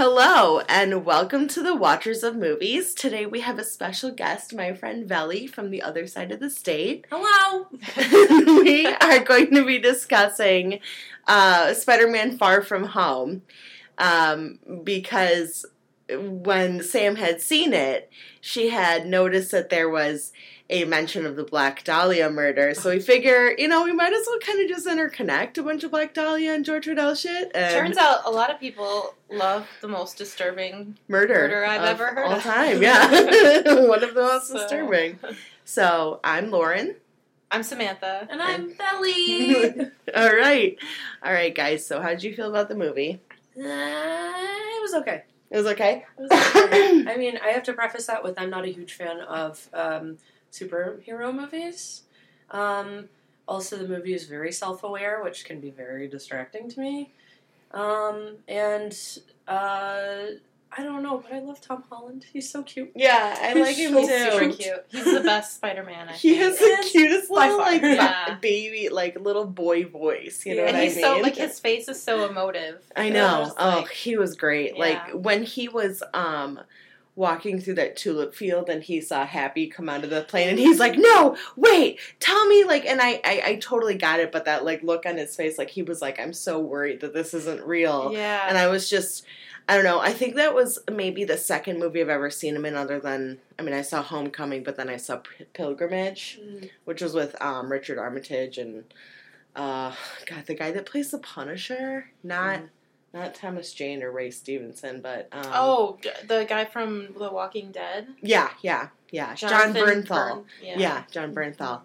Hello, and welcome to the Watchers of Movies. Today we have a special guest, my friend Veli from the other side of the state. Hello. we are going to be discussing uh, Spider Man Far From Home um, because when Sam had seen it, she had noticed that there was a mention of the Black Dahlia murder. So we figure, you know, we might as well kind of just interconnect a bunch of Black Dahlia and George Hodel shit. And Turns out a lot of people love the most disturbing murder, murder I've of ever heard all of. time. Yeah, one of the most So- disturbing. So I'm Lauren. I'm Samantha. And I'm Belly. all right, all right, guys. So how did you feel about the movie? Uh, it was okay. It was okay. It was okay. I mean, I have to preface that with I'm not a huge fan of um, superhero movies. Um, also, the movie is very self aware, which can be very distracting to me. Um, and uh, I don't know, but I love Tom Holland. He's so cute. Yeah, I like him So too. Super cute. He's the best Spider-Man. I He think. has the Yes, cutest little like Yeah. baby, like little boy voice. You know Yeah. what and I he's mean? so like his face is so emotive. I And know. just, Oh, like, he was great. Yeah. Like when he was um walking through that tulip field and he saw Happy come out of the plane and he's like, "No, wait, tell me!" Like, and I, I, I totally got it, but that like look on his face, like he was like, "I'm so worried that this isn't real," yeah. and I was just. I don't know. I think that was maybe the second movie I've ever seen him in, other than I mean, I saw Homecoming, but then I saw Pilgrimage, which was with um, Richard Armitage and uh, God, the guy that plays the Punisher, not not Thomas Jane or Ray Stevenson, but um, oh, the guy from The Walking Dead. yeah, yeah, yeah, John Jonathan Bernthal, Bern- yeah. yeah. Jon Bernthal.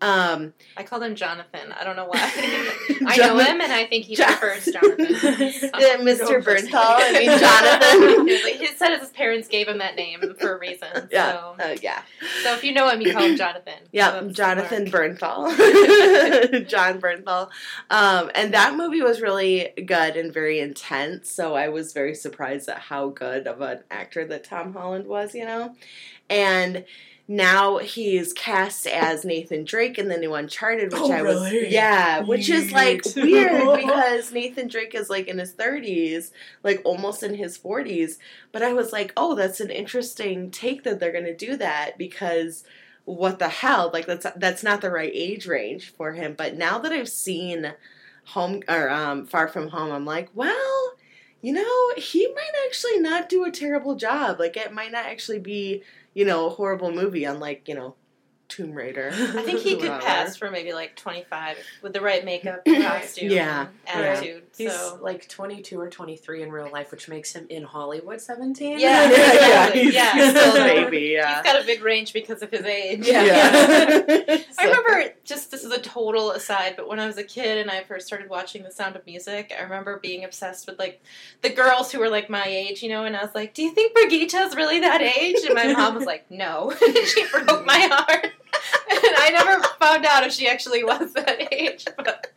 Um, I called him Jonathan. I don't know why. I know him, and I think he Jon- prefers Jonathan. Mr. Bernthal. I mean Jonathan. Said his parents gave him that name for a reason. yeah, So, uh, yeah, so if you know him, you call him Jonathan. yeah. So Jonathan. Bernthal, Jon Bernthal, um, and that movie was really good and very intense. So I was very surprised at how good of an actor that Tom Holland was. You know, and now he's cast as Nathan Drake in the new Uncharted, which Oh, I was really? yeah, which is like weird because Nathan Drake is like in his thirties, like almost in his forties. But I was like, oh, that's an interesting take that they're gonna do that because what the hell? Like that's that's not the right age range for him. But now that I've seen Home or um, Far From Home, I'm like, well. You know, he might actually not do a terrible job. Like, it might not actually be you know, a horrible movie, unlike, you know, Tomb Raider. I think he could Whatever. pass for maybe like 25 with the right makeup, costume, Yeah. and attitude. He's So like 22 or 23 in real life, which makes him in Hollywood 17. Yeah. yeah, yeah, he's, Yeah. he's still a baby, yeah. he's got a big range because of his age. Yeah. I I remember just this is a total aside, but when I was a kid and I first started watching The Sound of Music, I remember being obsessed with like the girls who were like my age, you know, and I was like, "Do you think Brigitta's really that age?" And my mom was like, "No," she broke my heart. And I never found out if she actually was that age, but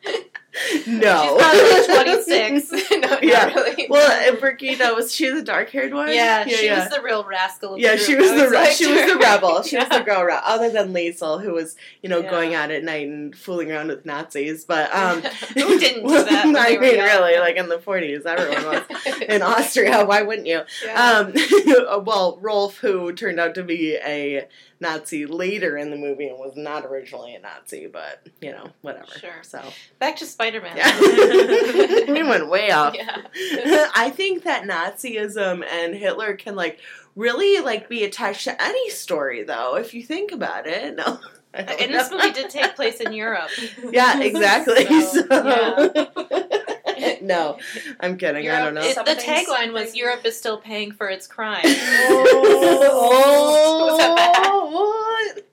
No. she's probably 26. no, not Yeah. really. Well, and Brigitte was she the dark haired one? yeah, she yeah. was the real rascal. Of yeah, she was the re- she was the rebel. She was the girl rebel. Other than Liesl, who was you know Yeah. going out at night and fooling around with Nazis. But um, who didn't do that? I mean, really, like in the forties, everyone was. In Austria, why wouldn't you? Yeah. Um, well, Rolf, who turned out to be a Nazi later in the movie and was not originally a Nazi, but you know, whatever. Sure. So Back to Spider Man. yeah, we went way off. Yeah. I think that Nazism and Hitler can like really like be attached to any story, though. If you think about it, no. I don't And this know. movie did take place in Europe. Yeah, exactly. So, So, no, I'm kidding. I don't know. It- the tagline was "Europe is still paying for its crimes." oh, Was what?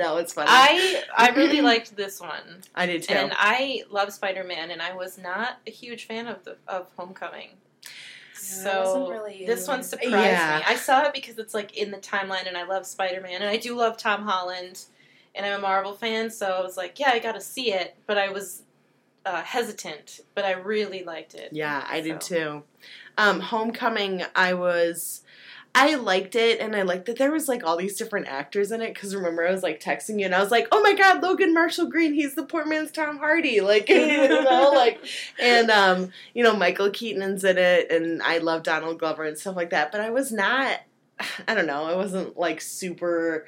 No, it's funny. I I really liked this one, I did too. and I love Spider Man, and I was not a huge fan of the of Homecoming. Yeah, I wasn't So really this one surprised Yeah. me. I saw it because it's like in the timeline, and I love Spider Man, and I do love Tom Holland, and I'm a Marvel fan, so I was like, yeah, I got to see it, but I was uh, hesitant, but I really liked it. yeah, I did too. Um, Homecoming, I was. I liked it, and I liked that there was like all these different actors in it. Because remember, I was like texting you, and I was like, "Oh my god, Logan Marshall Green, he's the poor man's Tom Hardy." Like, you know, like, and um, you know, Michael Keaton's in it, and I love Donald Glover and stuff like that. But I was not, I don't know, I wasn't like super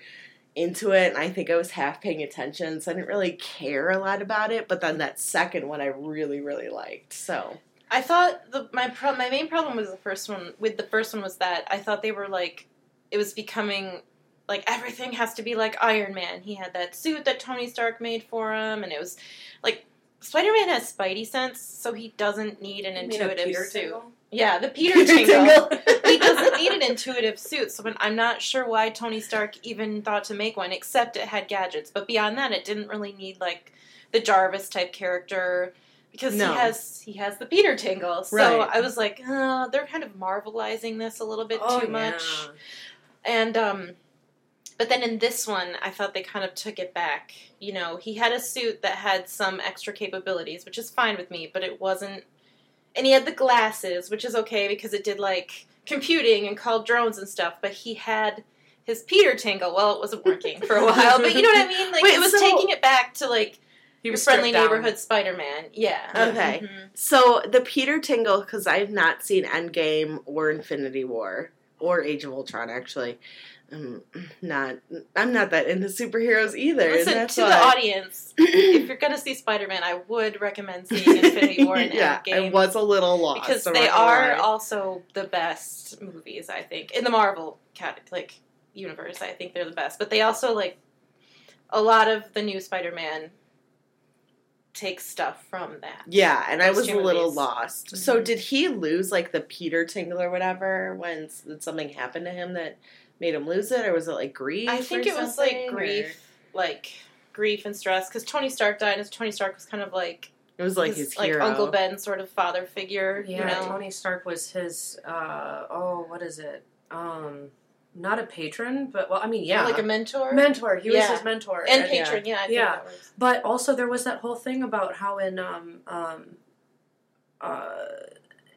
into it and I think I was half paying attention so I didn't really care a lot about it but then that second one I really really liked so I thought the my pro- my main problem was the first one. With the first one was that I thought they were like it was becoming like everything has to be like Iron Man. He had that suit that Tony Stark made for him, and it was like Spider Man has Spidey sense, so he doesn't need an You mean a intuitive suit. Tingle? Yeah, the Peter tingle. he doesn't need an intuitive suit, so when- I'm not sure why Tony Stark even thought to make one, except it had gadgets. But beyond that, it didn't really need like the Jarvis type character because No. he has he has the Peter tingle. So Right. I was like, uh, they're kind of marvelizing this a little bit Oh, too much. And um but then in this one, I thought they kind of took it back. You know, he had a suit that had some extra capabilities, which is fine with me, but it wasn't and he had the glasses, which is okay because it did like computing and called drones and stuff, but he had his Peter Tingle. Well, it wasn't working for a while, but you know what I mean? Like Wait, it was so- taking it back to like He your was friendly neighborhood Spider-Man. Yeah. Okay. Mhm. So the Peter Tingle, because I've not seen Endgame or Infinity War or Age of Ultron, actually. Um, not, I'm not that into superheroes either. Listen that's to the audience. if you're gonna see Spider-Man, I would recommend seeing Infinity War and yeah, Endgame. I was a little lost because they are lie. also the best movies i think in the marvel cat like universe i think they're the best but they also like a lot of the new spider-man takes stuff from that Yeah, and I was a little movies. lost. So Mhm. did he lose like the Peter Tingle or whatever when did something happened to him that made him lose it, or was it like grief? i think or it was like something, or- grief like grief and stress because tony stark died and tony stark was kind of like It was like his, like hero. uncle ben sort of father figure Yeah, you know Tony Stark was his. Uh, oh, what is it? Um, not a patron, but well, I mean, yeah, like a mentor mentor. He Yeah. was his mentor, and patron yeah, I think Yeah. that works. But also, there was that whole thing about how in um, um, uh,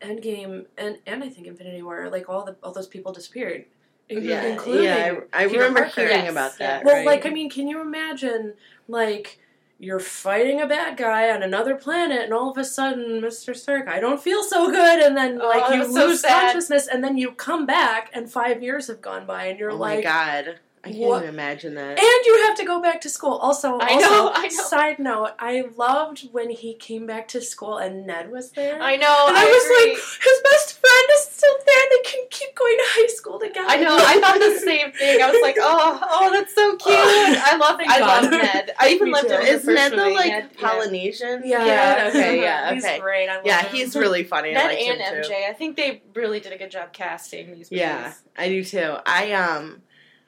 Endgame and and I think Infinity War, like all the all those people disappeared, Yeah, including yeah, I, I remember Parker. hearing Yes, about that. Well, right? like I mean, can you imagine like you're fighting a bad guy on another planet, and all of a sudden, Mister Stark, I don't feel so good, and then Oh, like that you was so lose consciousness, and then you come back, and five years have gone by, and you're oh like. my god, I can't what- even imagine that. And you have to go back to school. Also, I also, know, I know. side note, I loved when he came back to school and Ned was there. i know and i, I, was agree. like, his best friend is still there. They can keep going to high school together. I know. I thought the same thing. I was like, "Oh, oh, that's so cute." I love. Thank I love Ned. I even Me loved him. the Is first Ned the movie. like Ned- yeah. Polynesian? Yeah. yeah, okay, yeah, He's okay. great. I love Yeah, him. he's really funny. I Ned and him too. MJ. I think they really did a good job casting these movies. Yeah, I do too. I um,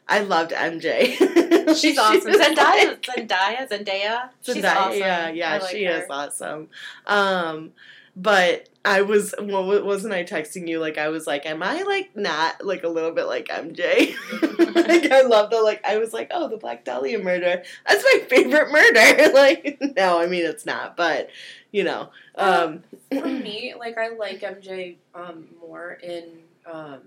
I loved MJ. she's awesome. was Zendaya, like- Zendaya, Zendaya. She's Zendaya, awesome. Yeah, yeah, like she her. is awesome. Um, but I was, well, wasn't I texting you? Like, I was like, am I like not like a little bit like MJ? like, I love the like. I was like, oh, the Black Dahlia murder. That's my favorite murder. like, no, I mean it's not, but you know, um, For me, like I like MJ um, more in um,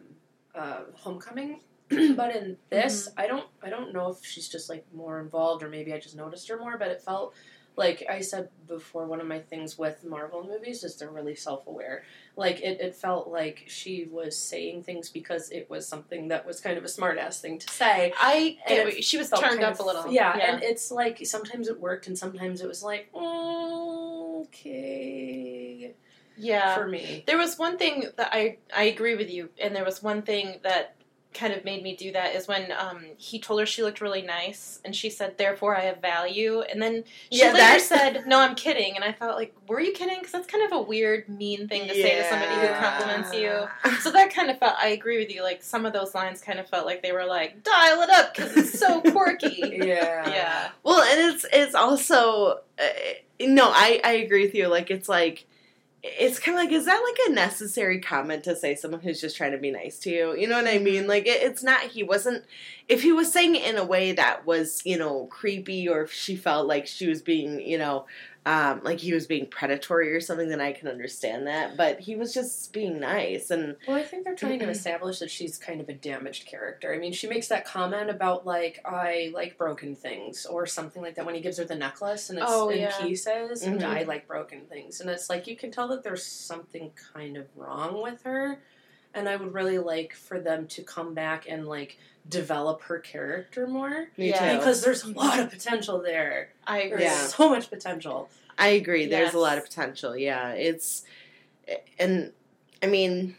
uh, Homecoming, but in this, I don't. I don't know if she's just like more involved, or maybe I just noticed her more. But it felt like I said before. One of my things with Marvel movies is they're really self-aware. Like it, it felt like she was saying things because it was something that was kind of a smart-ass thing to say. I it she was turned up of- a little. Yeah, and it's like sometimes it worked and sometimes it was like, "Mm, okay, yeah. for me. There was one thing that I I agree with you, and there was one thing that kind of made me do that is when um, he told her she looked really nice, and she said, "Therefore, I have value." And then she Yeah, later said, "No, I'm kidding." And I thought, like, were you kidding? Because that's kind of a weird, mean thing to say to somebody who compliments you. So that kind of felt. I agree with you. Like some of those lines kind of felt like they were like, "Dial it up," because it's so quirky. Yeah. yeah. Well, and it's it's also uh, no, I I agree with you. Like it's like it's kind of like is that like a necessary comment to say someone who's just trying to be nice to you? You know what I mean? Mm-hmm. Like it, it's not. He wasn't. If he was saying it in a way that was you know creepy, or if she felt like she was being you know um, like he was being predatory or something, then I can understand that. But he was just being nice, and Well, I think they're trying to establish that she's kind of a damaged character. I mean, she makes that comment about like I like broken things or something like that when he gives her the necklace and it's Oh, in yeah. pieces and Mhm. I like broken things. And it's like you can tell that there's something kind of wrong with her. And I would really like for them to come back and like develop her character more. me Yeah. too. Because there's a lot of potential there. I agree. There's Yeah. so much potential. I agree. There's a lot of potential. Yeah, it's and I mean,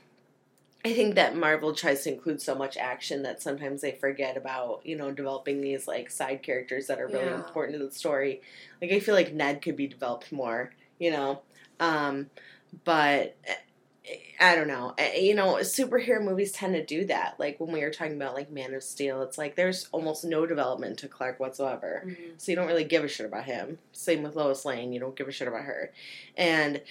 I think that Marvel tries to include so much action that sometimes they forget about you know developing these like side characters that are really Yeah. important to the story. Like I feel like Ned could be developed more. You know, um, but. I don't know. Eh, You know, superhero movies tend to do that. Like when we were talking about like Man of Steel, it's like there's almost no development to Clark whatsoever. So you don't really give a shit about him. Same with Lois Lane, you don't give a shit about her. And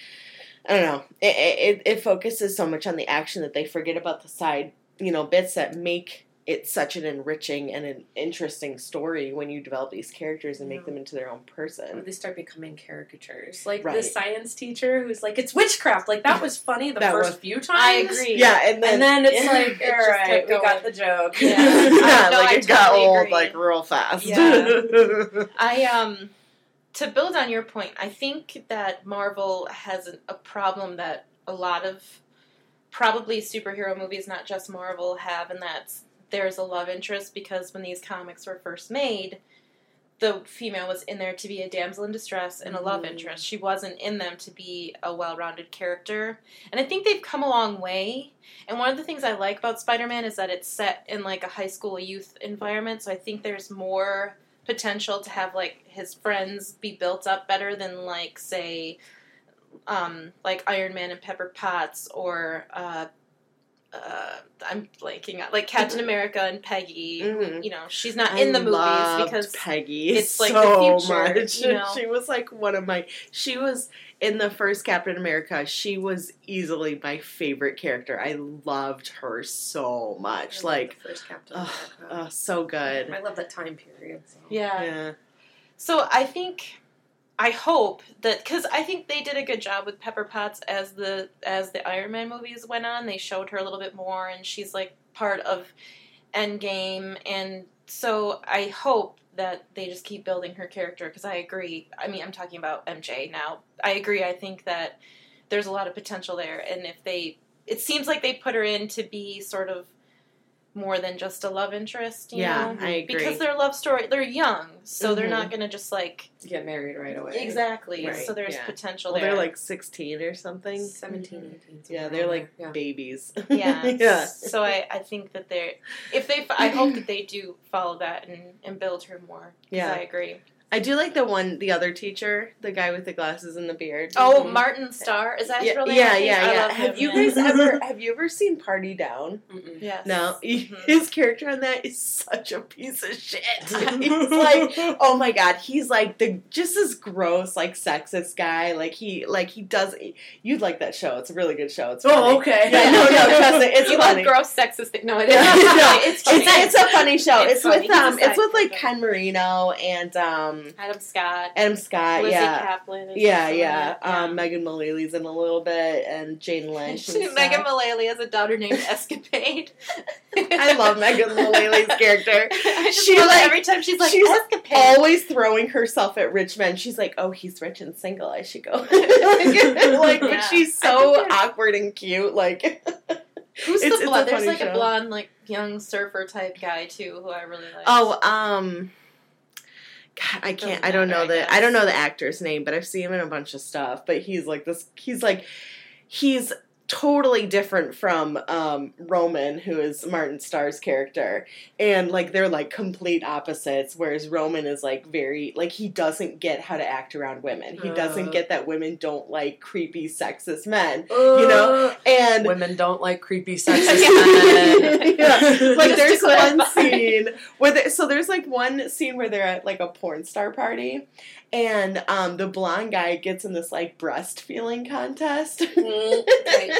I don't know, it, it, it focuses so much on the action that they forget about the side, you know, bits that make it such an enriching and an interesting story when you develop these characters and make Yeah. them into their own Or person. they start becoming caricatures. Like the science teacher who's like, it's witchcraft. Like that was funny the That first was- few times. I agree. Yeah, and then And then it's yeah. like, It all right, we got the joke. Yeah. yeah, no, like I it got old agree. like real fast. Yeah. I um to build on your point, I think that Marvel has an, a problem that a lot of probably superhero movies, not just Marvel, have, and that's there's a love interest because when these comics were first made, the female was in there to be a damsel in distress and a love Mhm. interest. She wasn't in them to be a well-rounded character. And I think they've come a long way. And one of the things I like about Spider-Man is that it's set in like a high school youth environment, so I think there's more potential to have like his friends be built up better than like say um like Iron Man and Pepper Potts or uh uh, I'm blanking out like Captain America and Peggy. Mhm. You know, she's not in the I movies because Peggy it's, like, so the future, much. you know? She was like one of my. She was in the first Captain America. She was easily my favorite character. I loved her so much. love Like, the first Captain oh, America. oh, so good. I love that time period. So. yeah. Yeah. So I think, I hope that because I think they did a good job with Pepper Potts as the as the Iron Man movies went on. They showed her a little bit more, and she's like part of Endgame, and so I hope that they just keep building her character because I agree. I mean, I'm talking about MJ now. I agree. I think that there's a lot of potential there, and if they, it seems like they put her in to be sort of more than just a love interest. You Yeah, know? I agree. because their love story they're young so they're Mhm. not gonna just like Get married right away. exactly Right, so there's yeah. potential Well, there they're like 16 or something. 17, 18. Yeah, they're like there. babies. yeah yeah. so I, I think that they're if they i hope that they do follow that and, and build her more. Yeah. i agree I do like the one, the other teacher, the guy with the glasses and the beard. oh Mhm. martin starr is that his yeah, real name? yeah, yeah, yeah. Have him, you yeah. guys ever have you ever seen Party Down? Mm-mm. yes No, Mhm. his character on that is such a piece of shit. he's like, oh my god, he's like the just as gross, like sexist guy. Like he, like he does. You'd like that show. It's a really good show. It's funny. Oh, okay. Yeah, no, no, trust me, it's you funny. love gross sexist thing no it is no, it's funny It's, it's a funny show. It's It's, funny. with um, it's with like but- Ken Marino and um, adam scott Adam Scott. Lizzy yeah, Caplan yeah, in yeah. Um, Megan Mullally's in a little bit, and Jane Lynch. and. Megan Mullally has a daughter named Escapade. I love Megan Mullally's character. She, like- every time she's like she's Escapade. always throwing herself at rich men. She's like, "Oh, he's rich and single. I should go." like, Yeah. but she's so awkward and cute. Like, Who's it's- the blonde? There's like show. a blonde, like young surfer type guy too, who I really like. oh, um, I can't. I don't know I the. I don't know the actor's name, but I've seen him in a bunch of stuff. But he's like this. He's like, he's totally different from um, Roman, who is Martin Starr's character, and like they're like complete opposites. Whereas Roman is like very like he doesn't get how to act around women. He doesn't Uh. get that women don't like creepy sexist men, you know, and women don't like creepy sexist men. yeah. Like there's one scene where they, so there's like one scene where they're at like a porn star party and um the blonde guy gets in this like breast feeling contest. Mm.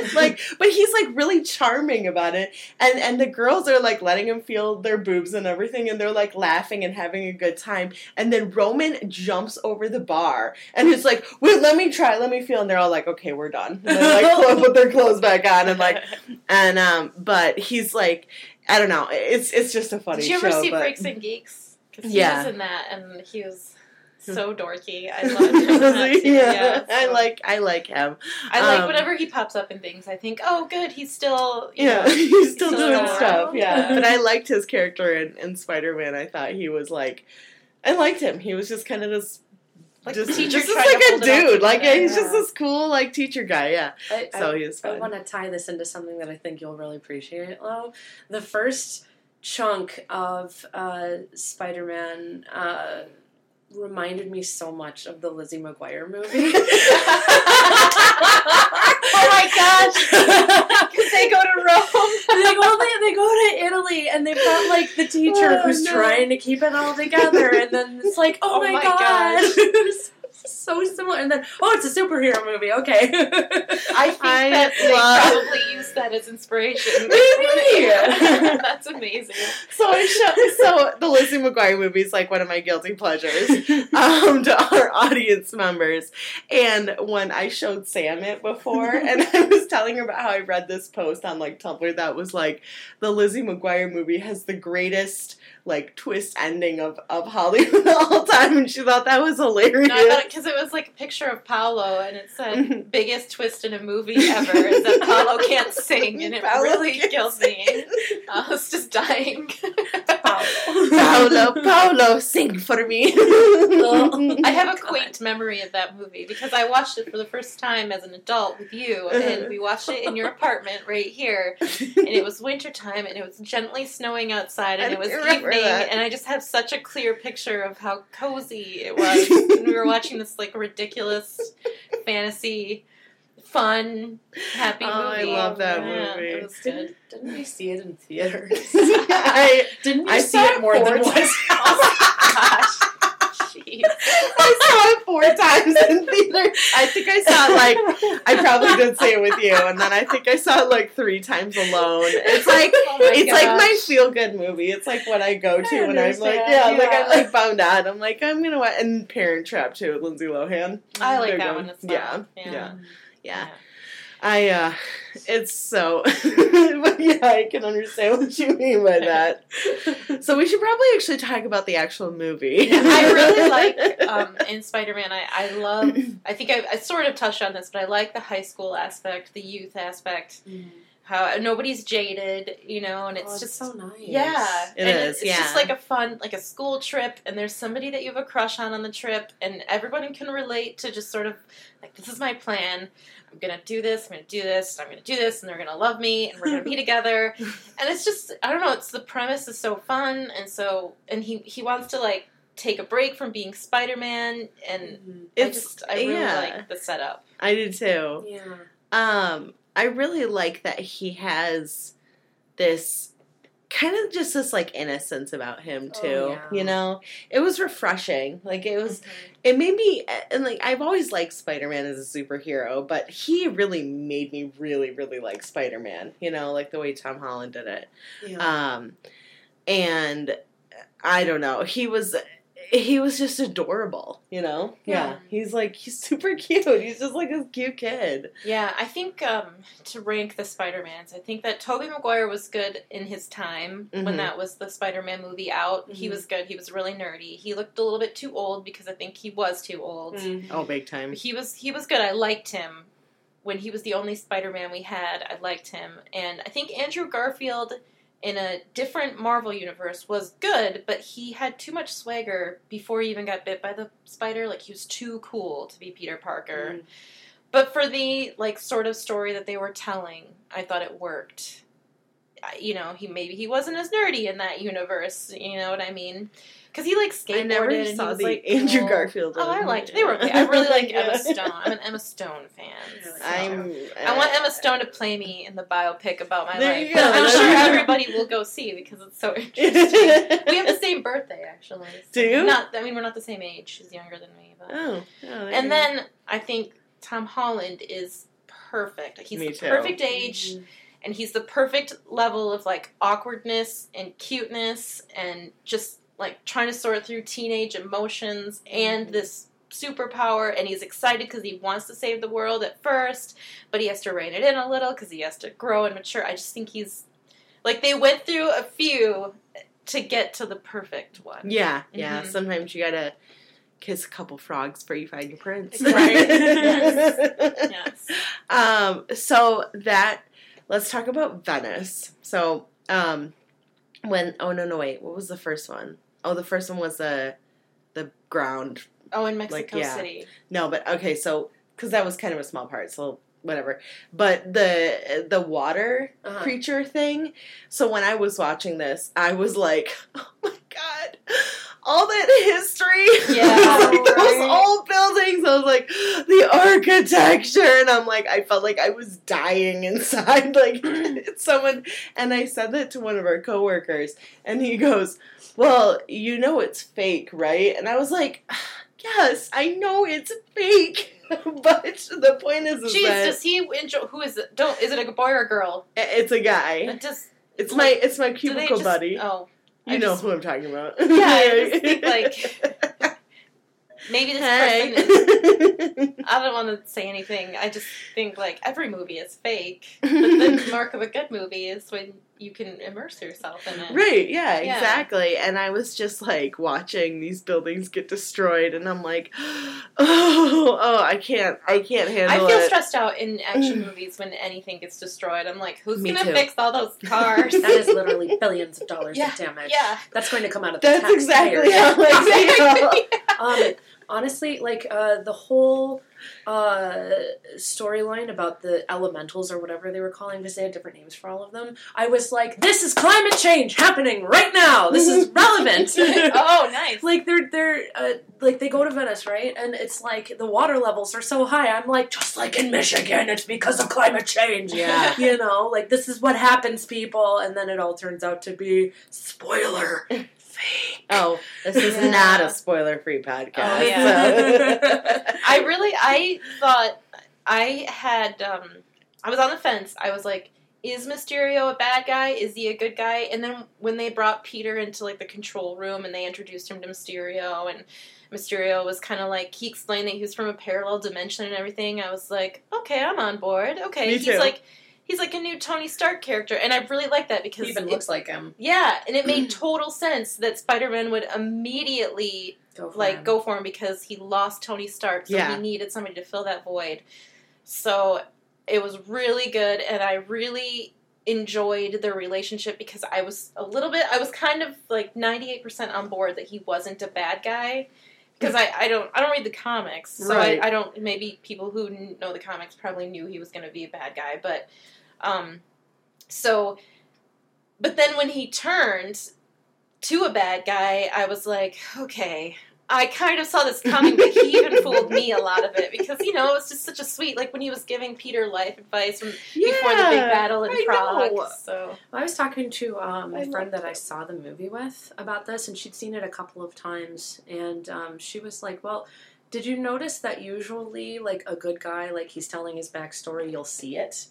like, but he's like really charming about it, and and the girls are like letting him feel their boobs and everything, and they're like laughing and having a good time. And then Roman jumps over the bar and he's like, "Wait, let me try, let me feel." And they're all like, "Okay, we're done." And they like put their clothes back on and like, and um, but he's like, I don't know, it's it's just a funny Did you ever show. see but- Freaks and Geeks? Because he Yeah. was in that, and he was so dorky. I love him. in yeah, Yeah, I like I like him. I like um, whenever he pops up in things. I think, oh, good, he's still. You Yeah, know, he's still still doing stuff. Yeah, Yeah. but I liked his character in, in Spider Man. I thought he was like, I liked him. He was just kind of this, like just, teacher just like a hold it all dude. Like yeah, together. he's just this cool like teacher guy. Yeah, I, so I, he was I want to tie this into something that I think you'll really appreciate, Lo. The first chunk of uh, Spider Man uh, reminded me so much of the Lizzie McGuire movie. oh my gosh! Because they go to Rome. they go they, they go to Italy and they've got like the teacher Oh, who's no. trying to keep it all together and then it's like oh, Oh my, my god gosh. So similar and then oh it's a superhero movie okay I think I that they love- probably used that as inspiration. Maybe. That's amazing. So I show, so the Lizzie McGuire movie is like one of my guilty pleasures um, to our audience members. And when I showed Sam it before, and I was telling her about how I read this post on like Tumblr that was like the Lizzie McGuire movie has the greatest like twist ending of of Hollywood all time, and she thought that was hilarious. No, I thought because it was like a picture of Paolo, and it said "biggest twist in a movie ever" is that Paolo can't sing, and it Paolo really kills me. I was just dying. Paolo, Paolo, sing for me. I have a quaint memory of that movie because I watched it for the first time as an adult with you, and we watched it in your apartment right here. And it was wintertime, and it was gently snowing outside, and it was evening, that. and I just have such a clear picture of how cozy it was. and we were watching this like ridiculous fantasy, fun, happy movie. Oh, I love that Yeah, movie. It was good. didn't, didn't we see it in theaters I, didn't I see it more than once oh Gosh. I saw it four times in theater. I think I saw it like I probably did say it with you, and then I think I saw it like three times alone. It's like Oh my it's like my feel good movie. It's like what I go to I when I'm like understand, yeah, like I'm like bummed out. I'm like I'm gonna watch and Parent Trap too, with Lindsay Lohan. I like that one. well. Yeah, Yeah. yeah. Yeah. I uh it's so but yeah, I can understand what you mean by that. So we should probably actually talk about the actual movie. I really like um, in Spider Man. I, I love. I think I, I sort of touched on this, but I like the high school aspect, the youth aspect. How nobody's jaded, you know, and it's Oh, just so nice yeah, It and is, It's, it's just like a fun, like a school trip, and there's somebody that you have a crush on on the trip, and everyone can relate to just sort of like this is my plan. I'm gonna do this. I'm gonna do this. I'm gonna do this, and they're gonna love me, and we're gonna be together. And it's just I don't know. It's the premise is so fun, and so and he he wants to like take a break from being Spider Man, and Mhm. I It's just I really yeah. like the setup. I did too. yeah Um, I really like that he has this kind of just this like innocence about him Oh, too. yeah. You know, it was refreshing. Like it was, it made me, and like I've always liked Spider Man as a superhero, but he really made me really, really like Spider Man. You know, like the way Tom Holland did it. yeah Um, and I don't know, he was. He was just adorable, you know. Yeah. he's like he's super cute. He's just like a cute kid. Yeah, I think um, to rank the Spider Mans, I think that Tobey Maguire was good in his time Mhm. when that was the Spider Man movie out. He Mhm. was good. He was really nerdy. He looked a little bit too old because I think he was too old. Mm. Oh, big time. He was he was good. I liked him when he was the only Spider Man we had. I liked him, and I think Andrew Garfield in a different Marvel universe was good, but he had too much swagger before he even got bit by the spider. Like he was too cool to be Peter Parker. Mm. But for the like sort of story that they were telling, I thought it worked. You know, he maybe he wasn't as nerdy in that universe. You know what I mean? Because he like skateboarded I never and he saw was the like Andrew cool. Garfield. Oh, I liked. They were okay. I really like Emma Stone. I'm an Emma Stone fan. so- I'm. I want uh, Emma Stone to play me in the biopic about my There life. you go. I'm sure everybody will go see because it's so interesting. we have the same birthday, actually. Do you? Not. I mean, we're not the same age. She's younger than me, but. Oh, oh And then I think Tom Holland is perfect. He's Me the too. perfect age, mm-hmm. and he's the perfect level of like awkwardness and cuteness, and just like trying to sort through teenage emotions and Mhm. this superpower. And he's excited because he wants to save the world at first, but he has to rein it in a little because he has to grow and mature. I just think he's like they went through a few to get to the perfect one. Yeah, yeah. Mhm. Sometimes you gotta kiss a couple frogs before you find your prince. Right. Yes. Um, so that let's talk about Venice. So, um, when oh no no wait, what was the first one? Oh, the first one was the the ground. Oh, in Mexico yeah. City. No, but okay, so because that was kind of a small part, so whatever. But the the water Uh-huh. creature thing. So when I was watching this, I was like, oh my god. All that history, Yeah, like those old buildings. I was like, the architecture, and I'm like, I felt like I was dying inside. Like someone, and I said that to one of our coworkers, and he goes, "Well, you know it's fake, right?" And I was like, "Yes, I know it's fake." but the point is, is Jeez, that does he enjoy? Who is it? Don't is it a boy or a girl? it's a guy. It just It's like, my it's my cubicle just- buddy. Oh, you I know just- who I'm talking about. Yeah, I just think, like, maybe this hey. person. Is, I don't want to say anything. I just think like every movie is fake, but the mark of a good movie is when you can immerse yourself in it. Right, yeah, Yeah. exactly. And I was just like watching these buildings get destroyed and I'm like, oh, oh, I can't I can't handle it. I feel it. stressed out in action movies when anything gets destroyed. I'm like, who's Me gonna too. fix all those cars? That is literally billions of dollars Yeah, of damage. yeah. That's going to come out of the That's exactly taxpayers. how I feel. um, honestly, like uh, the whole uh, storyline about the elementals or whatever they were calling, because they had different names for all of them. I was like, this is climate change happening right now. This is relevant. oh, nice. like they're they're uh, like they go to Venice, right? And it's like the water levels are so high. I'm like, just like in Michigan, it's because of climate change. Yeah. you know, like this is what happens, people. And then it all turns out to be spoiler fake. Oh, this is Yeah. not a spoiler free podcast. Oh, yeah. I really, I thought I had, um, I was on the fence. I was like, is Mysterio a bad guy? Is he a good guy? And then when they brought Peter into like the control room and they introduced him to Mysterio and Mysterio was kind of like he explained that he was from a parallel dimension and everything. I was like, okay, I'm on board. Okay, Me he's too. like he's like a new Tony Stark character, and I really like that because He even it- looks like him. yeah, and it made total sense that Spider Man would immediately Go like him. go for him because he lost Tony Stark, so Yeah. he needed somebody to fill that void. So it was really good, and I really enjoyed their relationship because I was a little bit, I was kind of like ninety eight percent on board that he wasn't a bad guy. Because I, I don't I don't read the comics, so Right. I, I don't maybe people who know the comics probably knew he was going to be a bad guy, but um, so but then when he turned to a bad guy, I was like, okay. I kind of saw this coming, but he even fooled me a lot of it because you know it was just such a sweet like when he was giving Peter life advice from before the big battle in I Prague. know. So I was talking to um, I a friend that I saw the movie with about this, and she'd seen it a couple of times, and um, she was like, "Well, did you notice that usually, like a good guy, like he's telling his backstory, you'll see it,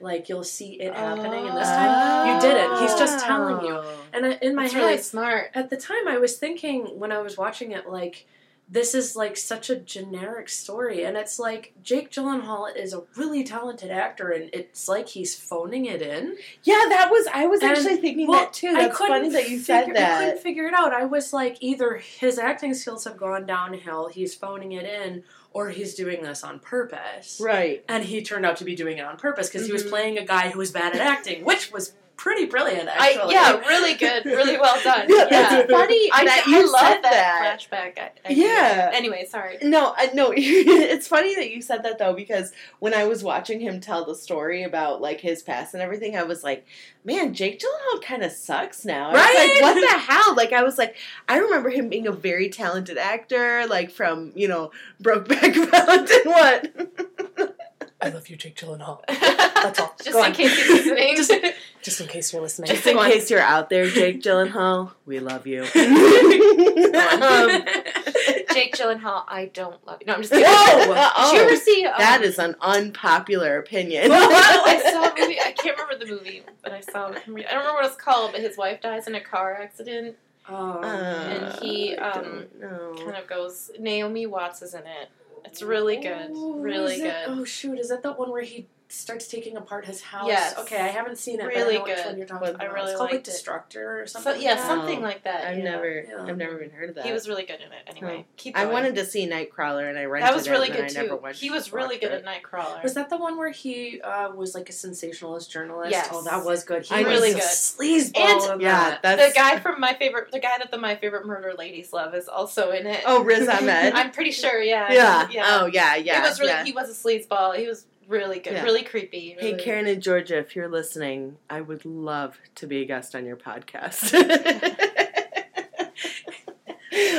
like you'll see it happening, and this time you didn't. He's just telling you." Oh. And I, in my it's head, really smart. at the time, I was thinking when I was watching it, like. This is like such a generic story, and it's like Jake Gyllenhaal is a really talented actor, and it's like he's phoning it in. Yeah, that was I was And- actually thinking well, that too. That's funny that you said figure, I couldn't figure it out. I was like, either his acting skills have gone downhill, he's phoning it in, or he's doing this on purpose. Right. And he turned out to be doing it on purpose because he was Mhm. playing a guy who was bad at acting, which was pretty brilliant. I Actually, yeah, really good, really well done. Yeah, Yeah, funny I, that I you love said that, flashback. I, I Yeah. Anyway, sorry. No, I no. it's funny that you said that though, because when I was watching him tell the story about like his past and everything, I was like, man, Jake Gyllenhaal kind of sucks now. I was Right? like, what the hell? Like, I was like, I remember him being a very talented actor, like from you know Brokeback Mountain. What? I love you, Jake Gyllenhaal. That's all. Just Go in on. case he's listening. Just- Just in case you're listening. Just in Go on. case you're out there, Jake Gyllenhaal, we love you. Um, Jake Gyllenhaal, I don't love you. No, I'm just kidding. Whoa! Did you ever see? Um, that is an unpopular opinion. Well, I saw a movie. I can't remember the movie, but I saw. it. I don't remember what it's called. But his wife dies in a car accident. Oh. Uh, And he, um. Kind of goes. Naomi Watts is in it. It's really good. Really it- good. Oh shoot! Is that the one where he starts taking apart his house? Yes. Okay, I haven't seen it. Really but I know which good. one you're talking about. I really it's called like liked it. Destructor or So, something. yeah, something like that. I've yeah. never, Yeah. I've never even heard of that. He was really good in it. Anyway, keep. I wanted to see Nightcrawler, and I rented That was really it, good too. He was really good it. at Nightcrawler. Was that the one where he uh, was like a sensationalist journalist? Yes. Oh, that was good. He I was really a good. sleazeball And- in Yeah, that. that's the guy from my favorite, the guy that the my favorite murder ladies love is also in it. Oh, Riz Ahmed. I'm pretty sure. Yeah. yeah. Yeah. Oh, yeah, yeah. It was really. He was a sleazeball. He was really good. Yeah. Really creepy. Hey, Karen and Georgia, if you're listening, I would love to be a guest on your podcast.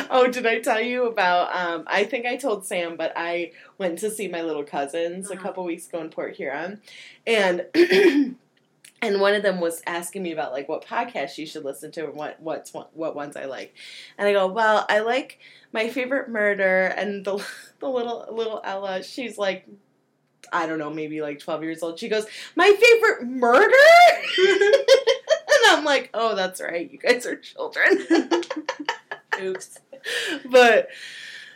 oh, did I tell you about? Um, I think I told Sam, but I went to see my little cousins a Uh-huh. couple weeks ago in Port Huron, and and one of them was asking me about like what podcasts you should listen to and what what's what ones I like, and I go, well, I like my favorite murder, and the the little little Ella, she's like. I don't know, maybe like 12 years old. She goes, My favorite murder? and I'm like, Oh, that's right. You guys are children. Oops. but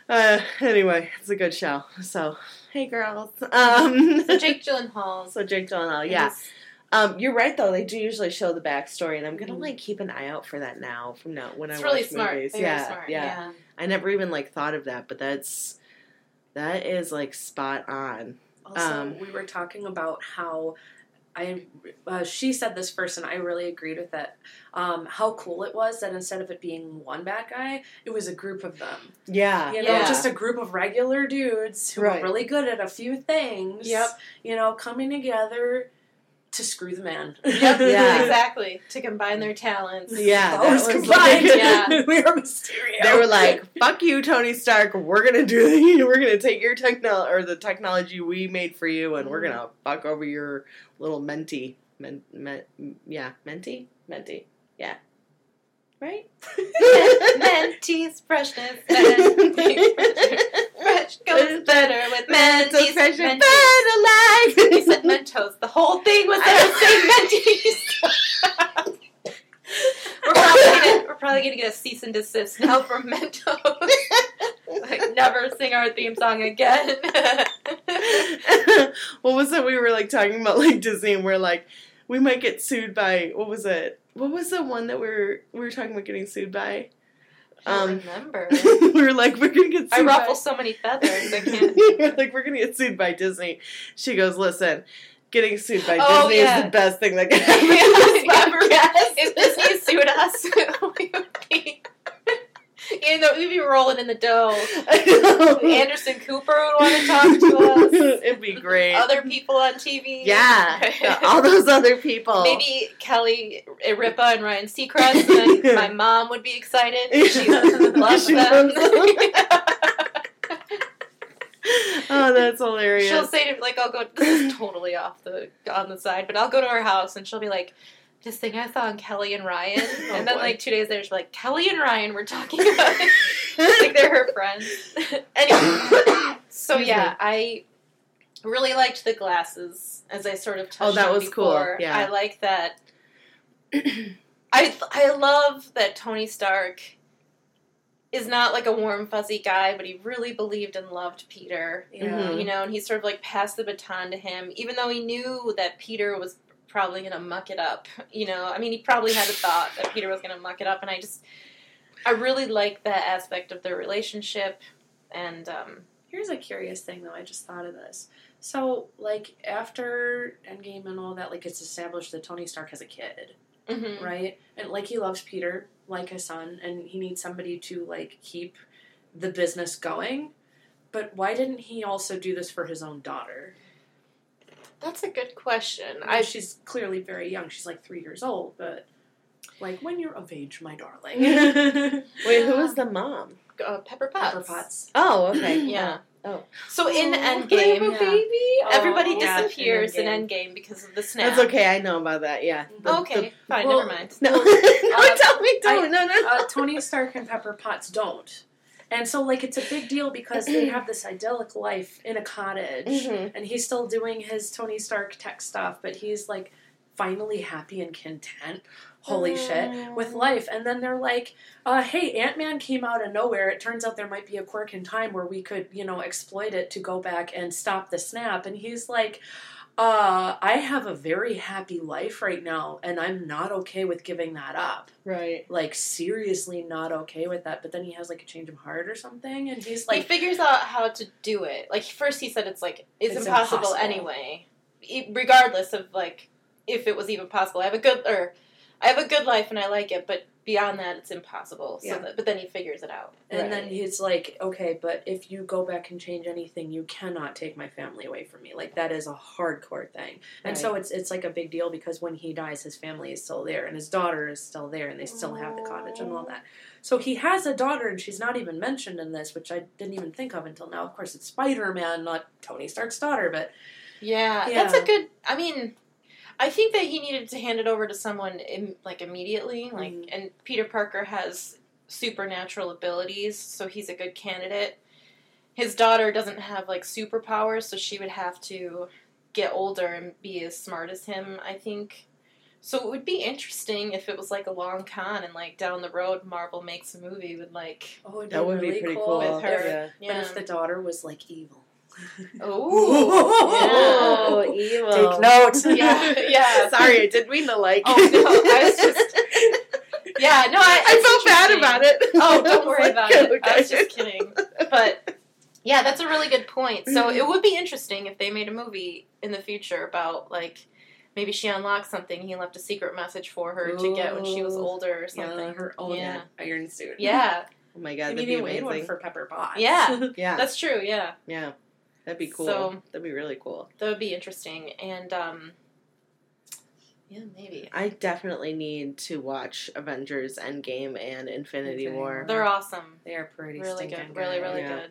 uh, anyway, it's a good show. So, hey, girls. Um, So Jake Gyllenhaal. so Jake Gyllenhaal, yeah. is- Um, you're right though. They do usually show the backstory, and I'm gonna Mhm. like keep an eye out for that now. From now when It's I really watch smart. movies, yeah, smart. yeah, Yeah. I never even like thought of that, but that's that is like spot on. Also, Um, we were talking about how I uh, she said this first, and I really agreed with it. Um, how cool it was that instead of it being one bad guy, it was a group of them. Yeah, You know, Yeah. just a group of regular dudes who Right. were really good at a few things. Yep. You know, coming together to screw the man. Yep. Yeah. Exactly. To combine their talents. Yeah, that Always was combined. like- Yeah. we are Mysterio. they were like, "Fuck you, Tony Stark. We're gonna do. We're gonna take your techno or the technology we made for you, and we're gonna mm-hmm. fuck over your little menti. Men, men, yeah, menti, menti. Yeah, right. Mentees freshness. Mentees freshness. Fresh goes better with Mentees. fresh and Mentees. better life. You said Mentos. The whole thing was that saying Mentees. we're, probably gonna, we're probably gonna get a cease and desist now from Mentos. like, never sing our theme song again. what was it? We were like talking about like Disney, and we're like, we might get sued by what was it? What was the one that we were we were talking about getting sued by? Um, remember. we were like, we're gonna get sued. I by- ruffle so many feathers. I can't. we're like, we're gonna get sued by Disney. She goes, listen, getting sued by Oh, Disney yeah. is the best thing that can happen this podcast. if Disney sued us, we would be. You know, we'd be rolling in the dough. Anderson Cooper would want to talk to us. It'd be great. Other people on TV. yeah, all those other people. Maybe Kelly eh, Ripa and Ryan Seacrest, and my mom would be excited. She loves She them. oh, that's hilarious. She'll say to me, like, I'll go, this is totally off the, on the side, but I'll go to her house and she'll be like, this thing I saw on Kelly and Ryan. Oh, and then, boy. like, two days later, she'll like, Kelly and Ryan were talking about it. like, they're her friends. anyway, so Excuse yeah, me. I really liked the glasses, as I sort of touched Oh, that on was cool, before. yeah. I like that. I I love that Tony Stark is not like a warm fuzzy guy, but he really believed and loved Peter. Yeah. Mhm. You know, and he sort of like passed the baton to him, even though he knew that Peter was probably gonna muck it up. You know, I mean, he probably had a thought that Peter was gonna muck it up, and I just, I really like that aspect of their relationship, and um, Here's a curious thing, though. I just thought of this. So, like, after Endgame and all that, like, it's established that Tony Stark has a kid, mhm. right? And, like, he loves Peter like his son, and he needs somebody to, like, keep the business going. But why didn't he also do this for his own daughter? That's a good question. I she's clearly very young. She's like three years old, but like when you're of age, my darling. Wait, who was the mom? uh, Pepper Potts. Pepper Potts. Oh, okay. Yeah. Oh. So in Oh, Endgame, Yeah. baby? everybody Oh. Yeah, in disappears in Endgame. Endgame because of the snap. That's okay. I know about that. Yeah. The- okay, the- fine, well, never mind. no, no, uh, tell me, don't. I- no, no. Uh, Tony Stark and Pepper Potts don't. And so like it's a big deal because they have this idyllic life in a cottage Mhm. and he's still doing his Tony Stark tech stuff, but he's like finally happy and content. Holy shit. With life. And then they're like, uh, hey, Ant Man came out of nowhere. It turns out there might be a quirk in time where we could, you know, exploit it to go back and stop the snap. And he's like, uh, I have a very happy life right now, and I'm not okay with giving that up. Right. Like, seriously, not okay with that. But then he has like a change of heart or something, and he's like, he figures out how to do it. Like first, he said it's like it's, It's impossible, impossible. anyway, regardless of like if it was even possible. I have a good or I have a good life and I like it, but beyond that, it's impossible. So Yeah. that, but then he figures it out. And then he's like, okay, but if you go back and change anything, you cannot take my family away from me. Like that is a hardcore thing. And so it's it's like a big deal because when he dies, his family is still there and his daughter is still there and they still have the cottage and all that. So he has a daughter and she's not even mentioned in this, which I didn't even think of until now. Of course, it's Spider Man, not Tony Stark's daughter, but Yeah, Yeah. that's a good. I mean, I think that he needed to hand it over to someone Im, like immediately. Like, Mhm. and Peter Parker has supernatural abilities, so he's a good candidate. His daughter doesn't have like superpowers, so she would have to get older and be as smart as him. I think. So it would be interesting if it was like a long con and like down the road Marvel makes a movie with like oh, it'd That would really be pretty cool. With her. Yeah. yeah. But if the daughter was like evil. Oh, evil. Take note. Yeah, yeah. Sorry, I didn't mean to like. Oh, no, I was just- yeah, no, I, I felt bad about it. Oh, don't worry like, about it. I was just kidding. But yeah, that's a really good point. So it mm-hmm. would be interesting if they made a movie in the future about like maybe she unlocked something. He left a secret message for her to get when she was older or Yeah, something. her own Yeah. iron suit. Yeah, Oh my god, mean, that'd be you made one for Pepper Potts. Yeah. yeah, that's true. Yeah, yeah, that'd be cool. So- that'd be really cool. that would be interesting. And um, yeah, maybe I definitely need to watch Avengers Endgame and Infinity Infinity War. War. they're awesome. they are pretty really stinking good really really Yeah. good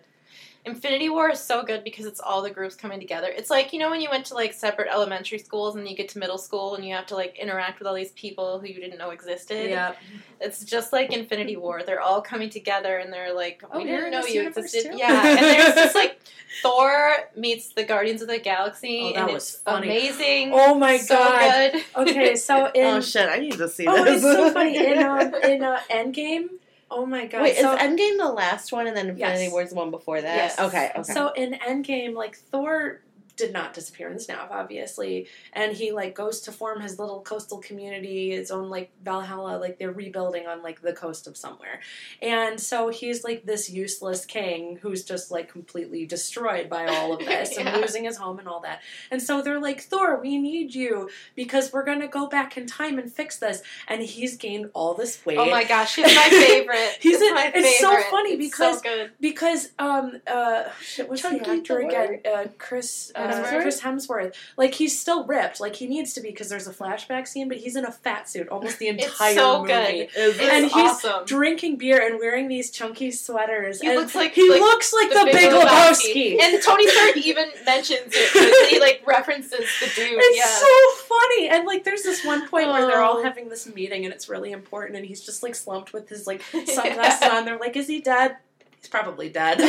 infinity war is so good because it's all the groups coming together it's like you know when you went to like separate elementary schools and you get to middle school and you have to like interact with all these people who you didn't know existed Yeah. it's just like infinity war they're all coming together and they're like Oh, we you're didn't know you existed too? yeah and there's just like thor meets the guardians of the galaxy Oh, that and was it's funny. amazing Oh my so god. good Okay, so in oh shit, I need to see oh, this. it's so funny in um, in uh, Endgame. Oh my god. Wait, so, is Endgame the last one, and then Infinity Yes. War's the one before that? Yes. Okay, okay. So in Endgame, like Thor did not disappear in the snap, obviously, and he like goes to form his little coastal community, his own like Valhalla, like they're rebuilding on like the coast of somewhere, and so he's like this useless king who's just like completely destroyed by all of this Yeah. and losing his home and all that, and so they're like Thor, we need you because we're gonna go back in time and fix this, and he's gained all this weight. oh my gosh he's my favorite He's He's in- my favorite. it's so funny It's because so good because um uh shit what's Chunky the actor Thor. again uh Chris uh, Hemsworth? Chris Hemsworth like he's still ripped like he needs to be because there's a flashback scene but he's in a fat suit almost the entire so movie good. It's it- and he's awesome drinking beer and wearing these chunky sweaters He looks like- he like looks like the the, Big Lebowski. Lebowski, And Tony Stark even mentions it. He like references the dude. It's yeah. so funny, and like, there's this one point where they're all Oh. having this meeting, and it's really important, and he's just like slumped with his like sunglasses on. They're like, "Is he dead?" He's probably dead.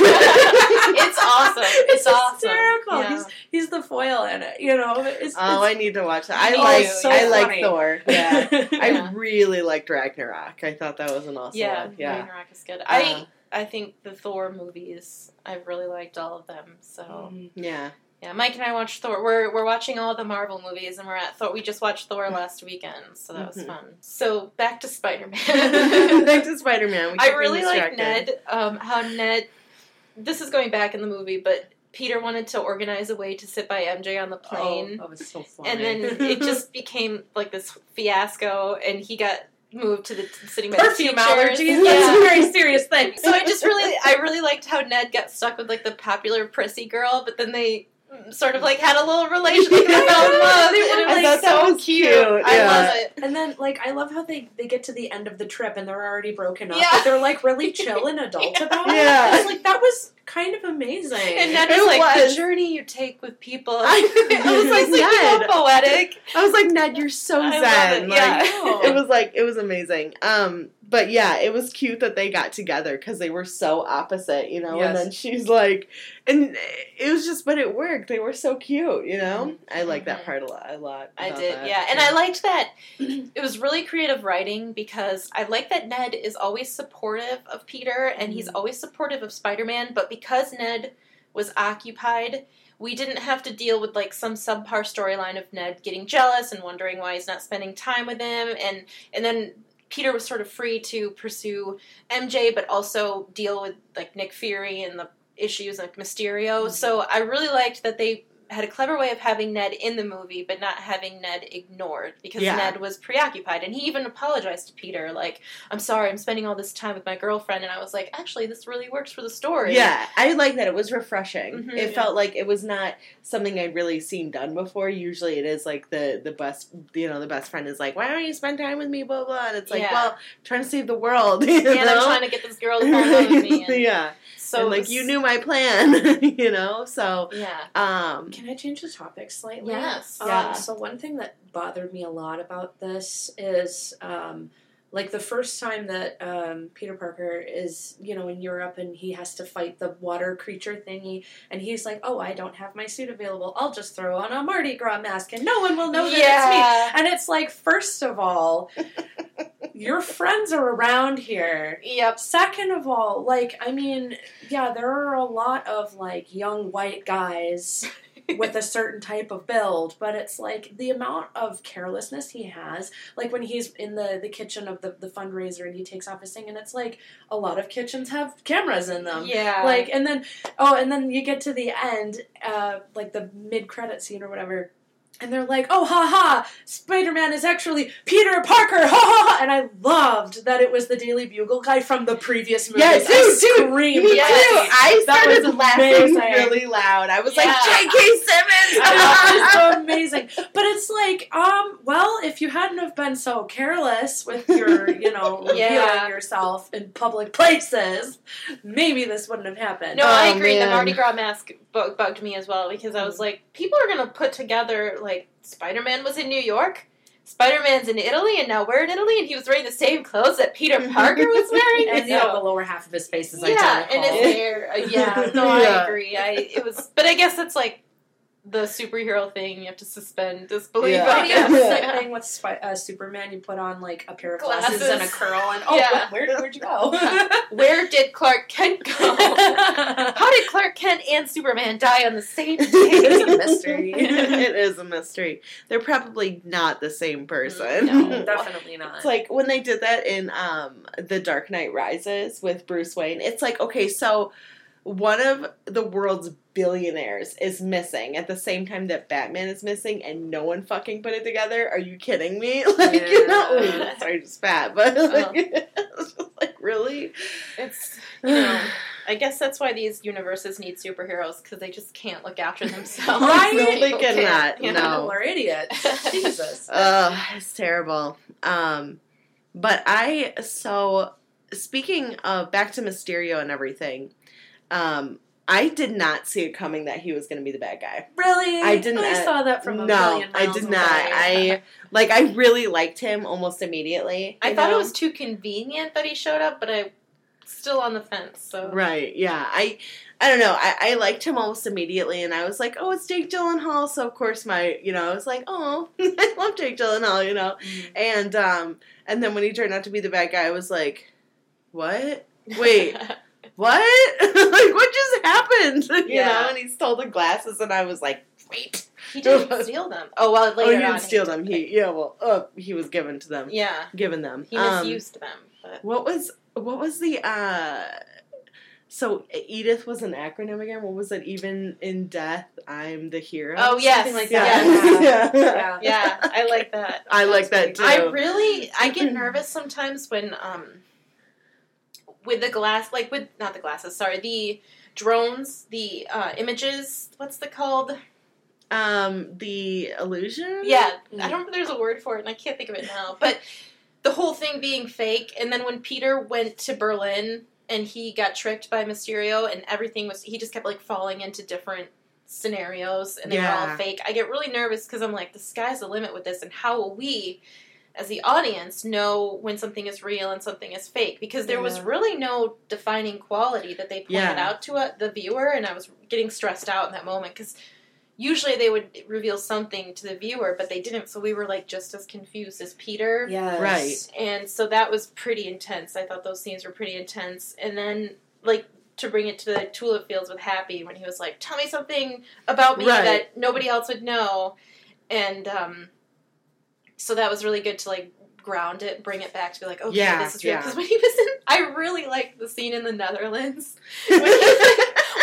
It's awesome. It's awesome. hysterical. Yeah. He's he's the foil in it. You know. It's, oh, I need to watch that. I like so I like. Thor. Yeah, Yeah. I really liked Ragnarok. I thought that was an awesome yeah, one. Yeah, Ragnarok is good. Uh, I I think the Thor movies. I've really liked all of them. So Mm. yeah. Yeah, Mike and I watched Thor. We're we're watching all the Marvel movies, and we're at Thor. We just watched Thor last weekend, so that was Mhm. fun. So back to Spider Man. Back to Spider Man. I really like Ned. Um, how Ned. This is going back in the movie, but Peter wanted to organize a way to sit by MJ on the plane, Oh, that was so funny. and then it just became like this fiasco, and he got moved to the sitting by perfume the allergies. Yeah. That's a very serious thing. So I just really, I really liked how Ned got stuck with like the popular prissy girl, but then they sort of like had a little relation, like they fell in love. They were, and like, was I so was cute. cute, I yeah. love it. And then, like, I love how they, they get to the end of the trip and they're already broken up, Yeah. but they're like really chill and adult Yeah. about it. Yeah. It's like that was kind of amazing. And Ned was like was. the journey you take with people. I- I was like, Ned. so poetic. I was like, Ned, you're so I zen. it, Like, yeah. it was was like it was amazing. Um, but yeah, it was cute that they got together because they were so opposite, you know. And then she's like, and it was just, but it worked. They were so cute, you know. I like that Mhm. part a lot. A lot. I did, that. yeah. And I liked that it was really creative writing because I like that Ned is always supportive of Peter and he's Mhm. always supportive of Spider Man, but because Ned was occupied, we didn't have to deal with like some subpar storyline of Ned getting jealous and wondering why he's not spending time with him and and then Peter was sort of free to pursue MJ but also deal with like Nick Fury and the issues like Mysterio. Mhm. So I really liked that they had a clever way of having Ned in the movie, but not having Ned ignored because Yeah. Ned was preoccupied, and he even apologized to Peter, like, "I'm sorry, I'm spending all this time with my girlfriend," and I was like, "Actually, this really works for the story." Yeah, I like that. It was refreshing. Mhm. it Yeah. felt like it was not something I'd really seen done before. Usually, it is like the the best, you know, the best friend is like, "Why don't you spend time with me?" Blah blah. And it's like, Yeah. well, I'm trying to save the world. You and I'm trying to get this girl to fall in love with me. And yeah, so and like you knew my plan, you know. So, yeah, um, Can I change the topic slightly? yes, Um, Yeah. So one thing that bothered me a lot about this is, um, like the first time that um, Peter Parker is, you know, in Europe and he has to fight the water creature thingy, and he's like, "Oh, I don't have my suit available. I'll just throw on a Mardi Gras mask, and no one will know that it's me." And it's like, first of all, your friends are around here. yep, Second of all, like, I mean, yeah, there are a lot of like young white guys with a certain type of build, but it's like the amount of carelessness he has. Like when he's in the, the kitchen of the, the fundraiser and he takes off his thing, and it's like a lot of kitchens have cameras in them. yeah, Like, and then, oh, and then you get to the end, uh, like the mid credit scene or whatever. And they're like, "Oh, ha ha! Spider Man is actually Peter Parker!" Ha ha ha! And I loved that it was the Daily Bugle guy from the previous movie. Yeah, dude, dude, screamed. me Yes. too. I That started was laughing amazing. really loud. I was like, Yeah. J.K. Simmons. That was amazing. But it's like, um, well, if you hadn't have been so careless with your, you know, revealing Yeah. yourself in public places, maybe this wouldn't have happened. No, I Oh, agree. The man. Mardi Gras mask bugged me as well because I Mm. was like, people are gonna put together like Spider Man was in New York, Spider Man's in Italy, and now we're in Italy, and he was wearing the same clothes that Peter Parker was wearing. and you know, the lower half of his face is yeah, identical. and it's hair. Uh, yeah, no, I agree. I it was, but I guess it's like the superhero thing. You have to suspend disbelief. Yeah. I yeah, guess. Yeah. that thing with Spi- uh, Superman. You put on like a pair of glasses, and a curl, and oh, Yeah. where, where'd you go? Where did Clark Kent go? How did Clark Kent and Superman die on the same day? it's a mystery. it is a mystery. They're probably not the same person. No. Definitely not. It's like when they did that in um The Dark Knight Rises with Bruce Wayne. It's like, okay, so one of the world's billionaires is missing at the same time that Batman is missing and no one fucking put it together. Are you kidding me? Like, you know, Yeah. sorry, just bad, but like, it's just like really? It's you know, I guess that's why these universes need superheroes because they just can't look after themselves. Right? No, they cannot. you No. know? People are idiots. Jesus. Ugh, it's terrible. Um, but I so speaking of back to Mysterio and everything, um, I did not see it coming that he was going to be the bad guy. Really? I didn't- I saw that from a no, million I did away. not. I like I really liked him almost immediately. I you thought know? it was too convenient that he showed up, but I still on the fence. So right. Yeah, I. I don't know. I, I liked him almost immediately, and I was like, "Oh, it's Jake Gyllenhaal." So of course, my you know, I was like, "Oh, I love Jake Gyllenhaal," you know. Mm. And um, and then when he turned out to be the bad guy, I was like, "What? Wait, what? like what just happened?" You Yeah. know. And he stole the glasses, and I was like, "Wait." he didn't steal them. Oh well, later oh, he didn't steal did. them. He yeah. Well, uh, he was given to them. yeah, Given them. he Um, misused them. But what was what was the uh? So Edith was an acronym again. What was it? Even in death, I'm the hero. oh yes, something like yeah. that. yeah. Yeah. yeah, I like that. I like that too. I really I get nervous sometimes when um with the glass like with not the glasses, sorry, the drones, the uh images, what's the called? Um, the illusion. Yeah. I don't know there's a word for it and I can't think of it now. But the whole thing being fake and then when Peter went to Berlin and he got tricked by Mysterio and everything was he just kept like falling into different scenarios and they were all fake. I get really nervous because I'm like the sky's the limit with this and how will we as the audience know when something is real and something is fake because there was really no defining quality that they pointed Yeah. out to uh, the viewer and I was getting stressed out in that moment cuz usually they would reveal something to the viewer but they didn't so we were like just as confused as Peter Yes. Right. and so that was pretty intense. I thought those scenes were pretty intense. And then, like, to bring it to the tulip fields with Happy when he was like, "Tell me something about me Right. that nobody else would know," and um, so that was really good to like ground it, bring it back to be like, "Okay, Yeah, this is real." yeah. Because when he was in, I really liked the scene in the Netherlands when he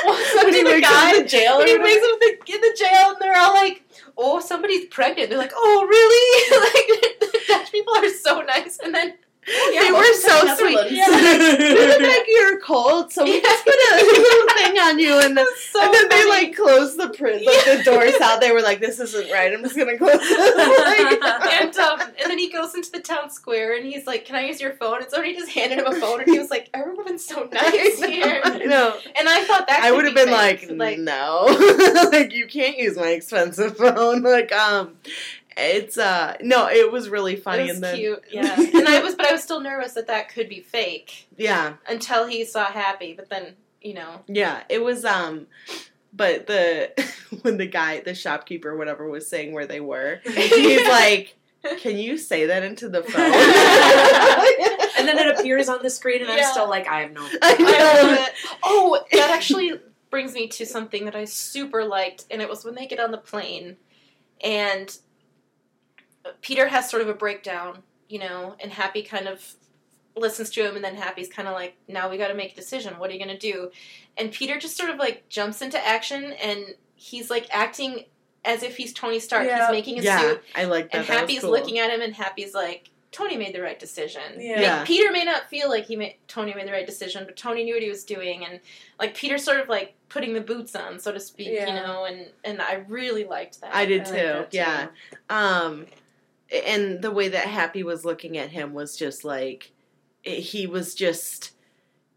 walks up When to he the guy up in the jail when he wakes up in the, in the jail and they're all like, "Oh, somebody's pregnant." They're like, "Oh, really?" like the Dutch people are so nice, and then yeah, they were so the sweet. Yeah. like, "You look like you're cold, so we Yeah. just put a little thing on you, and then, so and then they like closed the print, like the doors out. They were like, "This isn't right. I'm just gonna close it." Like- and um, and then he goes into the town square and he's like, "Can I use your phone?" And somebody just handed him a phone, and he was like, "Everyone's so nice here." know. And I thought that I would have be been like, like no, like you can't use my expensive phone. Like, um, it's uh, no, it was really funny, it was and then cute, yeah. and I was, but I was still nervous that that could be fake yeah, until he saw Happy. But then, you know, yeah, it was um, but the when the guy, the shopkeeper, whatever, was saying where they were, he's like, can you say that into the phone? and then it appears on the screen, and Yeah. I'm still like, I have no. I I know. it. Oh, that actually brings me to something that I super liked, and it was when they get on the plane, and Peter has sort of a breakdown, you know, and Happy kind of listens to him, and then Happy's kind of like, "Now we got to make a decision. What are you gonna do?" And Peter just sort of like jumps into action, and he's like acting as if he's Tony Stark. Yeah. He's making a yeah, suit, I like that. and that Happy's cool. looking at him, and Happy's like, Tony made the right decision. Yeah. Yeah. Like, Peter may not feel like he made Tony made the right decision, but Tony knew what he was doing, and like Peter sort of like putting the boots on, so to speak, Yeah. you know, and and I really liked that. I did I too. like that too. yeah. Um, and the way that Happy was looking at him was just like he was just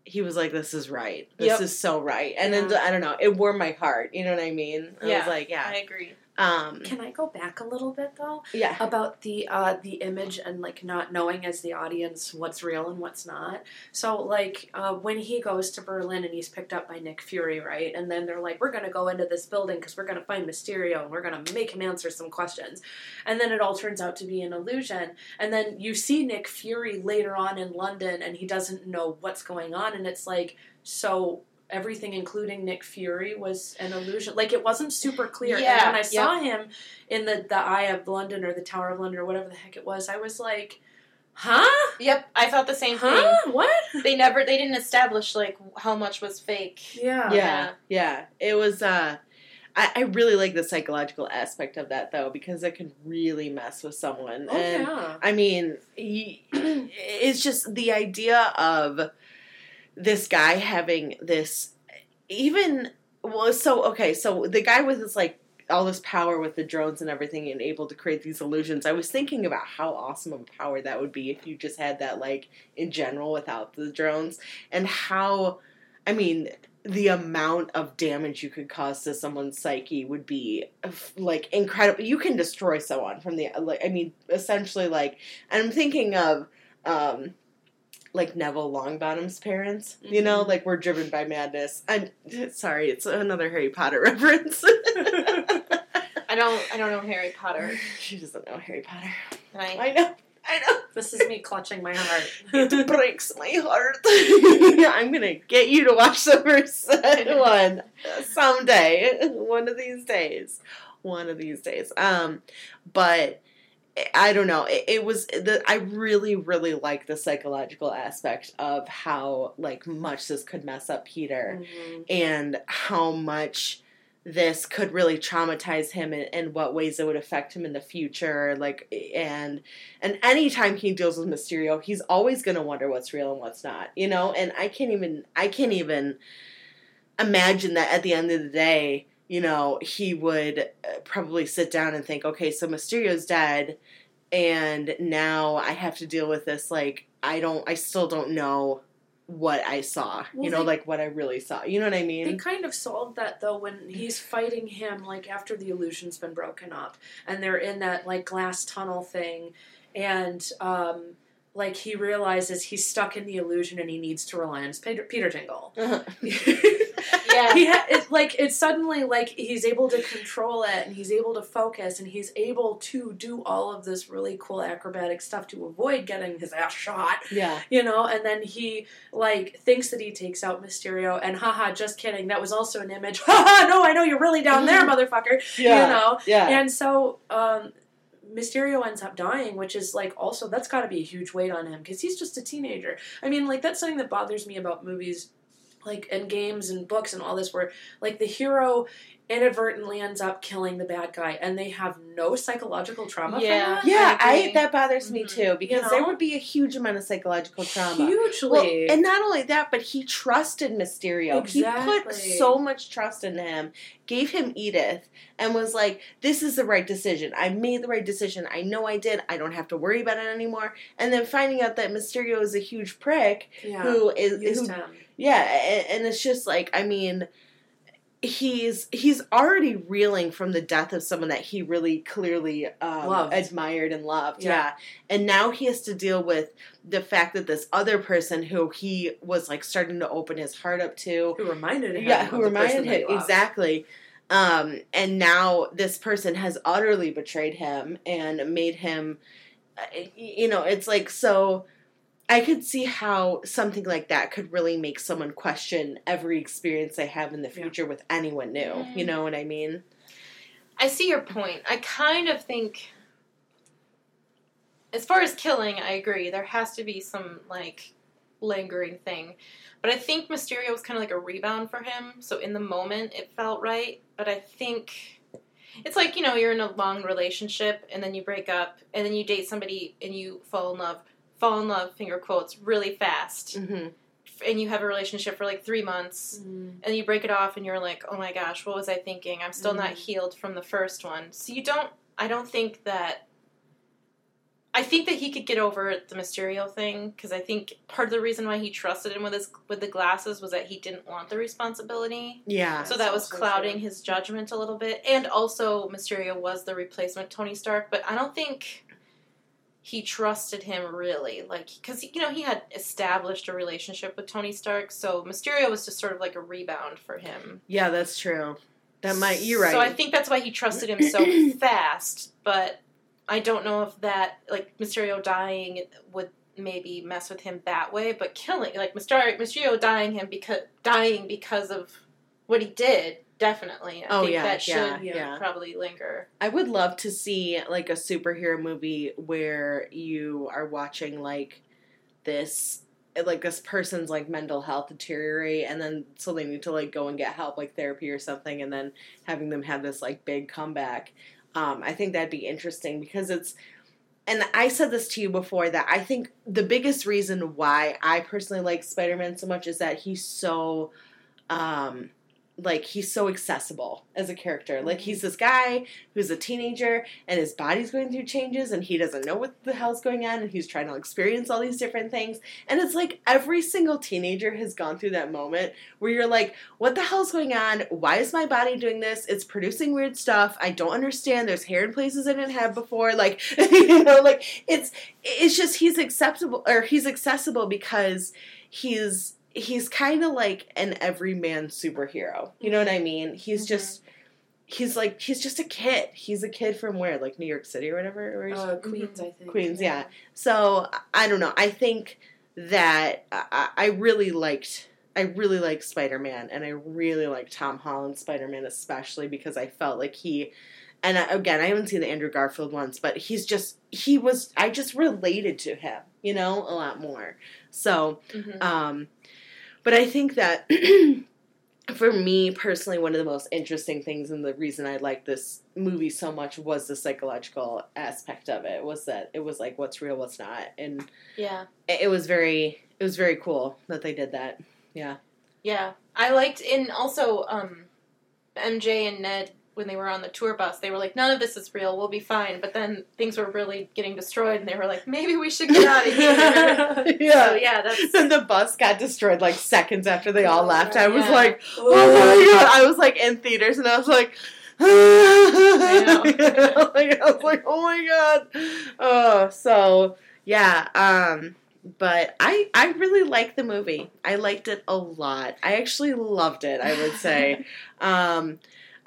he was like, "This is right. This Yep. is so right." And then I don't know, it warmed my heart. You know what I mean? I Yeah, was like, "Yeah, I ah. agree. Um, Can I go back a little bit though yeah. about the uh, the image and like not knowing as the audience what's real and what's not? So like uh, when he goes to Berlin and he's picked up by Nick Fury, right? And then they're like, "We're gonna go into this building because we're gonna find Mysterio and we're gonna make him answer some questions," and then it all turns out to be an illusion. And then you see Nick Fury later on in London and he doesn't know what's going on, and it's like so. Everything, including Nick Fury, was an illusion. Like it wasn't super clear. Yeah, and when I saw him in the the Eye of London or the Tower of London or whatever the heck it was, I was like, "Huh? Yep, I thought the same Huh? What?" They never, they didn't establish like how much was fake. Yeah. yeah, yeah. It was. uh I, I really like the psychological aspect of that though because it can really mess with someone. Oh and yeah. I mean, he, it's just the idea of this guy having this, even well. So okay, so the guy with this like all this power with the drones and everything, and able to create these illusions. I was thinking about how awesome of a power that would be if you just had that like in general without the drones, and how, I mean. The amount of damage you could cause to someone's psyche would be like incredible. You can destroy someone from the like. I mean, essentially, like I'm thinking of um like Neville Longbottom's parents, you know, Mhm. like we're driven by madness. I'm sorry, it's another Harry Potter reference. I don't, I don't know Harry Potter. she doesn't know Harry Potter. I, I know. I know. This is me clutching my heart. It breaks my heart. I'm gonna get you to watch the first one someday. One of these days. One of these days. Um, but I don't know. It, it was the I really, really like the psychological aspect of how like much this could mess up Peter Mhm. and how much this could really traumatize him and, and what ways it would affect him in the future like and and anytime he deals with mysterio he's always going to wonder what's real and what's not you know and i can't even i can't even imagine that at the end of the day you know he would uh, probably sit down and think okay so mysterio's dead and now i have to deal with this like i don't i still don't know what I saw, Well, you know, they- like what I really saw. You know what I mean? They kind of solved that though when he's fighting him like after the illusion's been broken up and they're in that like glass tunnel thing and um, like he realizes he's stuck in the illusion and he needs to rely on his Peter, Peter Tingle. Yeah. he ha- like it's suddenly like he's able to control it and he's able to focus and he's able to do all of this really cool acrobatic stuff to avoid getting his ass shot yeah. you know and then he like thinks that he takes out mysterio and haha just kidding that was also an image haha no i know you're really down there motherfucker Yeah. you know Yeah. and so um Mysterio ends up dying, which is like also that's got to be a huge weight on him because he's just a teenager. I mean, like that's something that bothers me about movies, like in games and books and all this, where like the hero inadvertently ends up killing the bad guy, and they have no psychological trauma. Yeah. from that. yeah, I I, agree. that bothers me Mhm. too because You there would be a huge amount of psychological trauma. hugely. Well, and not only that, but he trusted Mysterio. He put so much trust in him, gave him Edith, and was like, "This is the right decision. I made the right decision. I know I did. I don't have to worry about it anymore." And then finding out that Mysterio is a huge prick yeah, who is used who, him. Yeah, and, it's just like, I mean. He's he's already reeling from the death of someone that he really clearly um, admired and loved. Yeah. yeah, and now he has to deal with the fact that this other person who he was like starting to open his heart up to Who reminded him? yeah who reminded him exactly um and now this person has utterly betrayed him and made him uh, you know it's like so i could see how something like that could really make someone question every experience they have in the Yeah. future with anyone new Mm. you know what i mean I see your point. I kind of think, as far as killing, I agree. There has to be some like lingering thing, but I think Mysterio was kind of like a rebound for him. So in the moment, it felt right. But I think it's like you know you're in a long relationship and then you break up and then you date somebody and you fall in love, fall in love, finger quotes, really fast, mm-hmm. and you have a relationship for like three months Mm. and you break it off and you're like, oh my gosh, what was I thinking? I'm still not Mhm. healed from the first one. So you don't, I don't think that, I think that he could get over the Mysterio thing because I think part of the reason why he trusted him with his with the glasses was that he didn't want the responsibility. yeah So that was clouding true. his judgment a little bit, and also Mysterio was the replacement Tony Stark, but I don't think he trusted him really, like because you know he had established a relationship with Tony Stark, so Mysterio was just sort of like a rebound for him. yeah that's true that might you're right So I think that's why he trusted him so fast, but I don't know if that like Mysterio dying would maybe mess with him that way, but killing like Mysterio, Mysterio dying him because dying because of what he did, definitely. I Oh, think yeah, that should yeah, yeah. probably linger. I would love to see like a superhero movie where you are watching like this like this person's like mental health deteriorate and then so they need to like go and get help like therapy or something and then having them have this like big comeback. Um, I think that'd be interesting because it's and I said this to you before that I think the biggest reason why I personally like Spider-Man so much is that he's so um like he's so accessible as a character. Like mm-hmm. he's this guy who's a teenager and his body's going through changes and he doesn't know what the hell's going on and he's trying to experience all these different things. And it's like every single teenager has gone through that moment where you're like, what the hell's going on? Why is my body doing this? It's producing weird stuff. I don't understand. There's hair in places I didn't have before. Like, you know, like it's it's just he's acceptable or he's accessible because he's he's kind of like an everyman superhero. You know what I mean? He's Mhm. just he's like he's just a kid. He's a kid from where, like New York City or whatever. He's Uh, Queens, I think. Queens, yeah. So I don't know. I think that I, I really liked. I really liked Spider Man, and I really liked Tom Holland Spider Man, especially because I felt like he. And I, again, I haven't seen the Andrew Garfield ones, but he's just he was. I just related to him, you know, a lot more. So Mhm. um, but I think that for me personally, one of the most interesting things and the reason I liked this movie so much was the psychological aspect of it. Was that it was like what's real, what's not, and yeah. it, was very it was very cool that they did that. Yeah, Yeah, I liked, and also um, MJ and Ned when they were on the tour bus, they were like, "None of this is real. We'll be fine." But then things were really getting destroyed, and they were like, "Maybe we should get out of here." So yeah, that's and the bus got destroyed like seconds after they all left. I was Yeah. like, oh my god! I was like in theaters, and I was like, I know. like, I was like, oh my god. Oh, so yeah. Um, but I I really liked the movie. I liked it a lot. I actually loved it. I would say. um,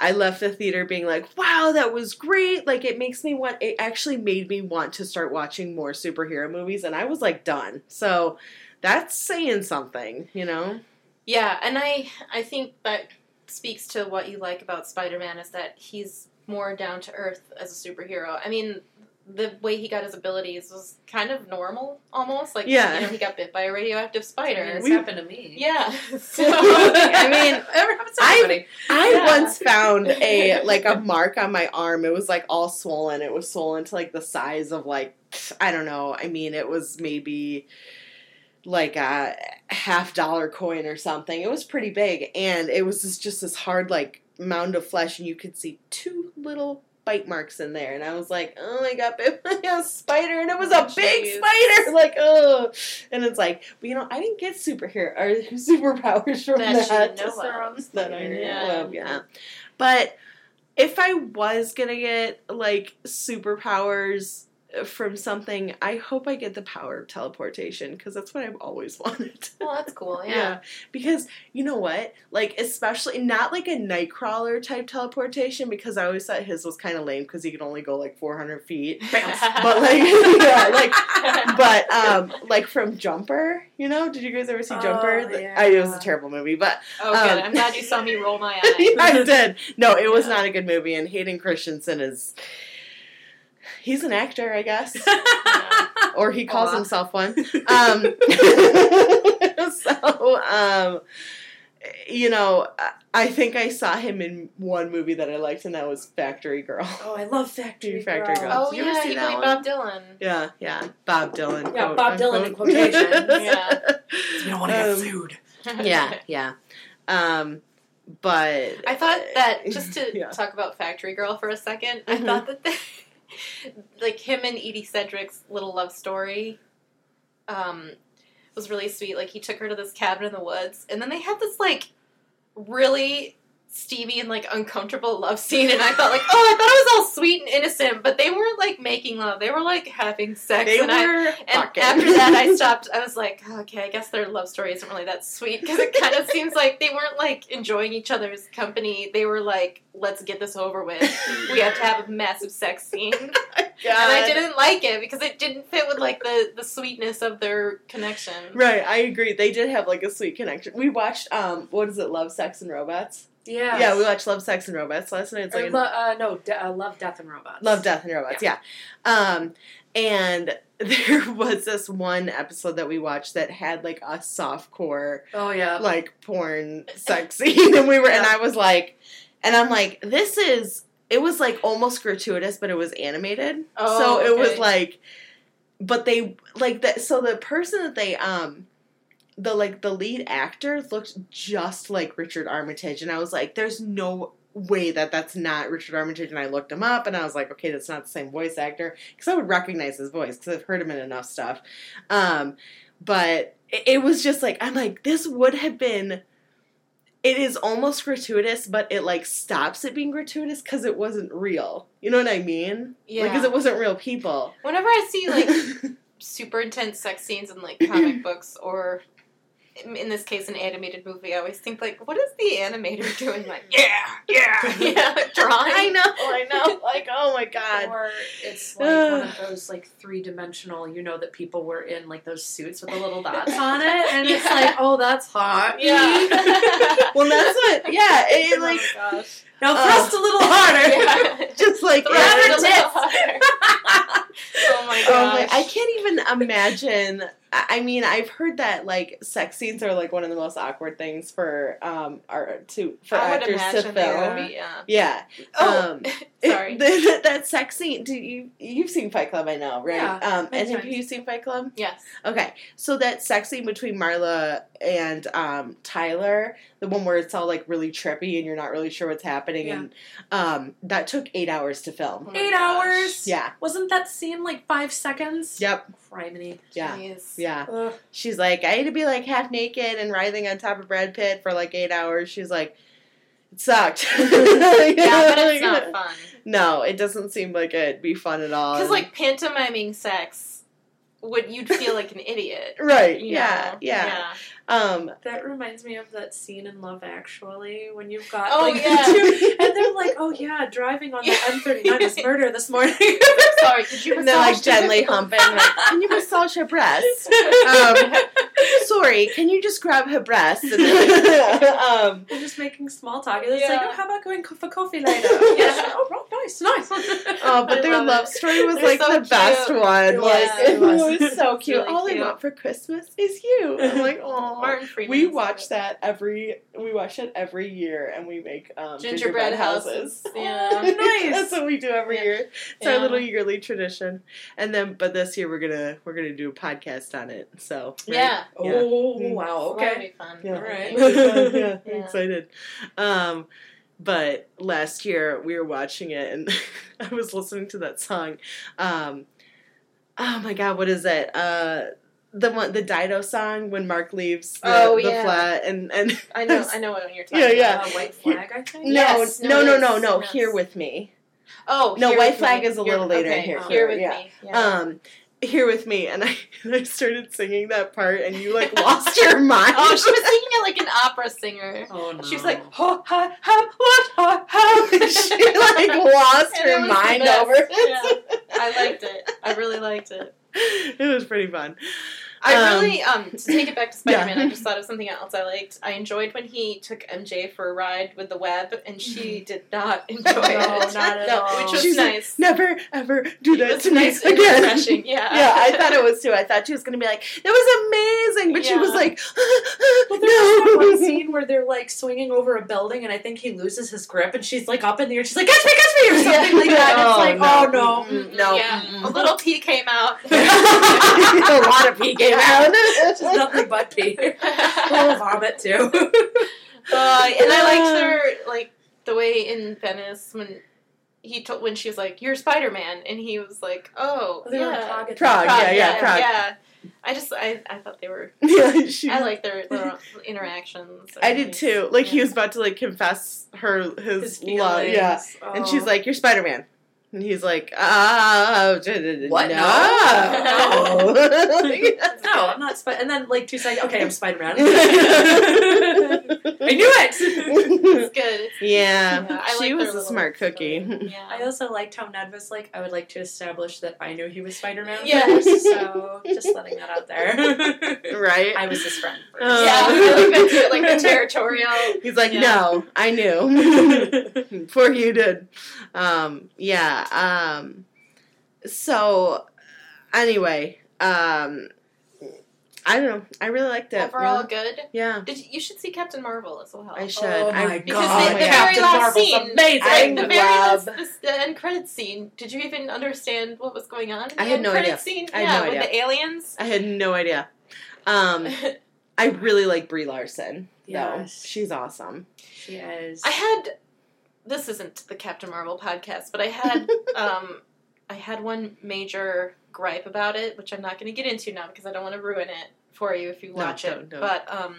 I left the theater being like, wow, that was great. Like, it makes me want, it actually made me want to start watching more superhero movies, and I was like, done. So that's saying something, you know? Yeah, and I I think that speaks to what you like about Spider-Man is that he's more down to earth as a superhero. I mean, the way he got his abilities was kind of normal almost. Like Yeah. you know, he got bit by a radioactive I spider. mean, it's We- happened to me. yeah. So I mean, ever happens to I- anybody. I Yeah. once found a like a mark on my arm. It was like all swollen. It was swollen to like the size of like I don't know. I mean, it was maybe like a half dollar coin or something. It was pretty big, and it was just, just this hard like mound of flesh, and you could see two little bite marks in there. And I was like, oh, I got bit by a spider, and it was oh, a Oh, big spider. Like, oh, and it's like, but you know, I didn't get superhero or superpowers from That that. know of. that I knew Yeah. of, yeah. But if I was gonna get like superpowers from something, I hope I get the power of teleportation because that's what I've always wanted. well, that's cool. Yeah. Because you know what? Like, especially not like a Nightcrawler type teleportation because I always thought his was kind of lame because he could only go like 400 feet. But like, yeah, like but um like from Jumper, you know, did you guys ever see Jumper? Oh, yeah. I, it was a terrible movie, but oh, good. um, I'm glad you saw me roll my eye. I did. No, it was Yeah. not a good movie, and Hayden Christensen is he's an actor, I guess, or he calls Aw. himself one. Um, so, um, you know, I- I think I saw him in one movie that I liked, and that was Factory Girl. Oh, I love Factory, Factory Girl. Girl. Oh you ever yeah, see he that played one? Bob Dylan. Yeah, yeah, Bob Dylan. Yeah, quote, Bob Dylan in unquote. quotations. Yeah. We don't want to get Um, sued. yeah, yeah. Um, but I thought that just to Yeah. talk about Factory Girl for a 2nd I Mhm. thought that the, like him and Edie Sedgwick's little love story um, was really sweet. Like he took her to this cabin in the woods, and then they had this like really steamy and like uncomfortable love scene, and I thought like, oh, I thought it was all sweet and innocent, but they weren't like making love; they were like having sex. they and I, were and after that, I stopped. I was like, okay, I guess their love story isn't really that sweet because it kind of seems like they weren't like enjoying each other's company. They were like, let's get this over with. We have to have a massive sex scene, and I didn't like it because it didn't fit with like the the sweetness of their connection. Right, I agree. They did have like a sweet connection. We watched um, what is it? Love, Sex, and Robots. Yeah. Yeah, we watched Love, Sex, and Robots last night. It's like lo- uh, no, de- uh, Love, Death, and Robots. Love, Death, and Robots. Yeah. Um, and there was this one episode that we watched that had like a softcore Oh yeah. like porn sex scene, and we were, and I was like, and I'm like, this is. It was like almost gratuitous, but it was animated, Oh, so it was like, but they like that. So the person that they um. The like the lead actor looked just like Richard Armitage, and I was like, "There's no way that that's not Richard Armitage." And I looked him up, and I was like, "Okay, that's not the same voice actor," because I would recognize his voice because I've heard him in enough stuff. Um, but it, it was just like I'm like, this would have been. It is almost gratuitous, but it like stops it being gratuitous because it wasn't real. You know what I mean? Yeah. Because it wasn't real people. Whenever I see like super intense sex scenes in like comic books or in in this case an animated movie, I always think like, what is the animator doing? Like, yeah, yeah, yeah, like drawing. I know, I know. Like, oh my god. Or it's like one of those like three dimensional. You know that people were in like those suits with the little dots on it, and it's like, oh, that's hot. Yeah. Well, that's what. Yeah, it, Oh like my gosh. Now Uh, thrust a little harder. Yeah. just like Throw Yeah, it her a little harder. Oh my Oh my! I can't even imagine. I mean, I've heard that like sex scenes are like one of the most awkward things for um art to for I actors to film. be, yeah. Yeah. Oh, Um, sorry. It- that sex scene. Do you you've seen Fight Club? I know, right? Yeah, um, and many have you seen Fight Club? yes. Okay, so that sex scene between Marla and um, Tyler, the one where it's all like really trippy and you're not really sure what's happening, Yeah. and um, that took eight hours to film. Oh Eight gosh. hours. Yeah. Wasn't that scene like five seconds? Yep. Criminy. Yeah. Jeez. Yeah. Ugh. She's like, I had to be like half naked and writhing on top of Brad Pitt for like eight hours. She's like, It sucked. yeah, but it's not fun. No, it doesn't seem like it'd be fun at all. Because like pantomiming sex, would you'd feel like an idiot? right, you yeah, know? yeah, Um, That reminds me of that scene in Love Actually when you've got Oh, like yeah. the two, and they're like, "Oh yeah, driving on the Yeah. M39 was murder this morning." Sorry, could you and they're like gently it? humping. Like, can you massage her breasts? Um, sorry, can you just grab her breasts? And then, um, They're just making small talk. And it's Yeah. like, "Oh, how about going for coffee later?" Yeah. Oh, right, nice, nice. oh, but I their love love story was They're like so the best one. It like was, it it was, so cute. really All cute. I want for Christmas is you. I'm like, oh. We watch that every. We watch it every year, and we make um, gingerbread houses. Yeah. Oh, nice. That's what we do every Yeah. year. It's Yeah. our little yearly tradition. And then, but this year we're gonna we're gonna do a podcast on it. So right? Yeah. Yeah. Oh wow, So that'll okay. be fun. Yeah. All right. yeah, I'm Yeah. excited. Um, but last year we were watching it, and I was listening to that song. Um, oh my god, what is it? Uh, the one, the Dido song when Mark leaves the, Oh, the yeah. flat, and and I know. I know what you're talking Yeah, about. yeah. Uh, white flag, I think. no, Yes, no, no, no, no, no, Here with me. Oh, No, White Flag Me. is a little later okay, Here- Here, Here, with yeah. me. Yeah. Um, here with me, and I, and I started singing that part, and you like lost your mind. oh, she was singing it like an opera singer. Oh no. She was like, ho, ha, ha, what, ha, ha. she like lost And her mind over it. Yeah. I liked it. I really liked it. it was pretty fun. I Um, really, um, to take it back to Spider Man, yeah. I just thought of something else I liked. I enjoyed when he took MJ for a ride with the web, and she did not enjoy No, it. not at No, all. Which was She's like, nice. Never ever do It that was to nice and again. refreshing, yeah. yeah, I thought it was too. I thought she was gonna be like, "That was amazing," but she was Yeah. like, Well, there's that one scene where they're like swinging over a building, and I think he loses his grip, and she's like up in the air. She's like, "Catch me, catch me!" or something like that. And it's like, oh no. Mm-mm, no, yeah, mm-mm. a little pee came out. a lot of pee came out. It's nothing but pee. A little vomit too. Uh, and I liked her like the way in Venice when he told when she was like, "You're Spider Man," and he was like, "Oh, They yeah, Prague at the Prague, time. yeah, yeah, Prague. yeah." I just I, I thought they were yeah, she, I like their little interactions. I did too. Like he was about to like confess her his, His love, feelings. yeah, and she's Oh. like, "You're Spider Man." And he's like, oh, What? No. No. No, I'm not. Spi- and then like two seconds. Okay, I'm Spider Man. I knew it. It's good. yeah, Yeah, I she like was a little smart cookie. story. I also liked how Ned was like, I would like to establish that I knew he was Spider Man Yeah. first, so just letting that out there. right? I was his friend first. Uh, yeah, I like that too, like the territorial. He's like, Yeah. no, I knew before you did. Um, yeah. Um, so anyway, um, I don't know. I really liked it. Overall, good. yeah, Did you, you should see Captain Marvel as well. I should. Oh I, my Because God, the, the very Captain last Marvel's scene, amazing. I like, the very love- last, this, the end credits scene. Did you even understand what was going on? In the I had end no credits idea. Scene? I had yeah, no with idea. the aliens. I had no idea. Um, I really like Brie Larson. Though Yes. she's awesome. She is. I had this isn't the Captain Marvel podcast, but I had um I had one major gripe about it, which I'm not going to get into now because I don't want to ruin it for you if you No, watch don't, it. But um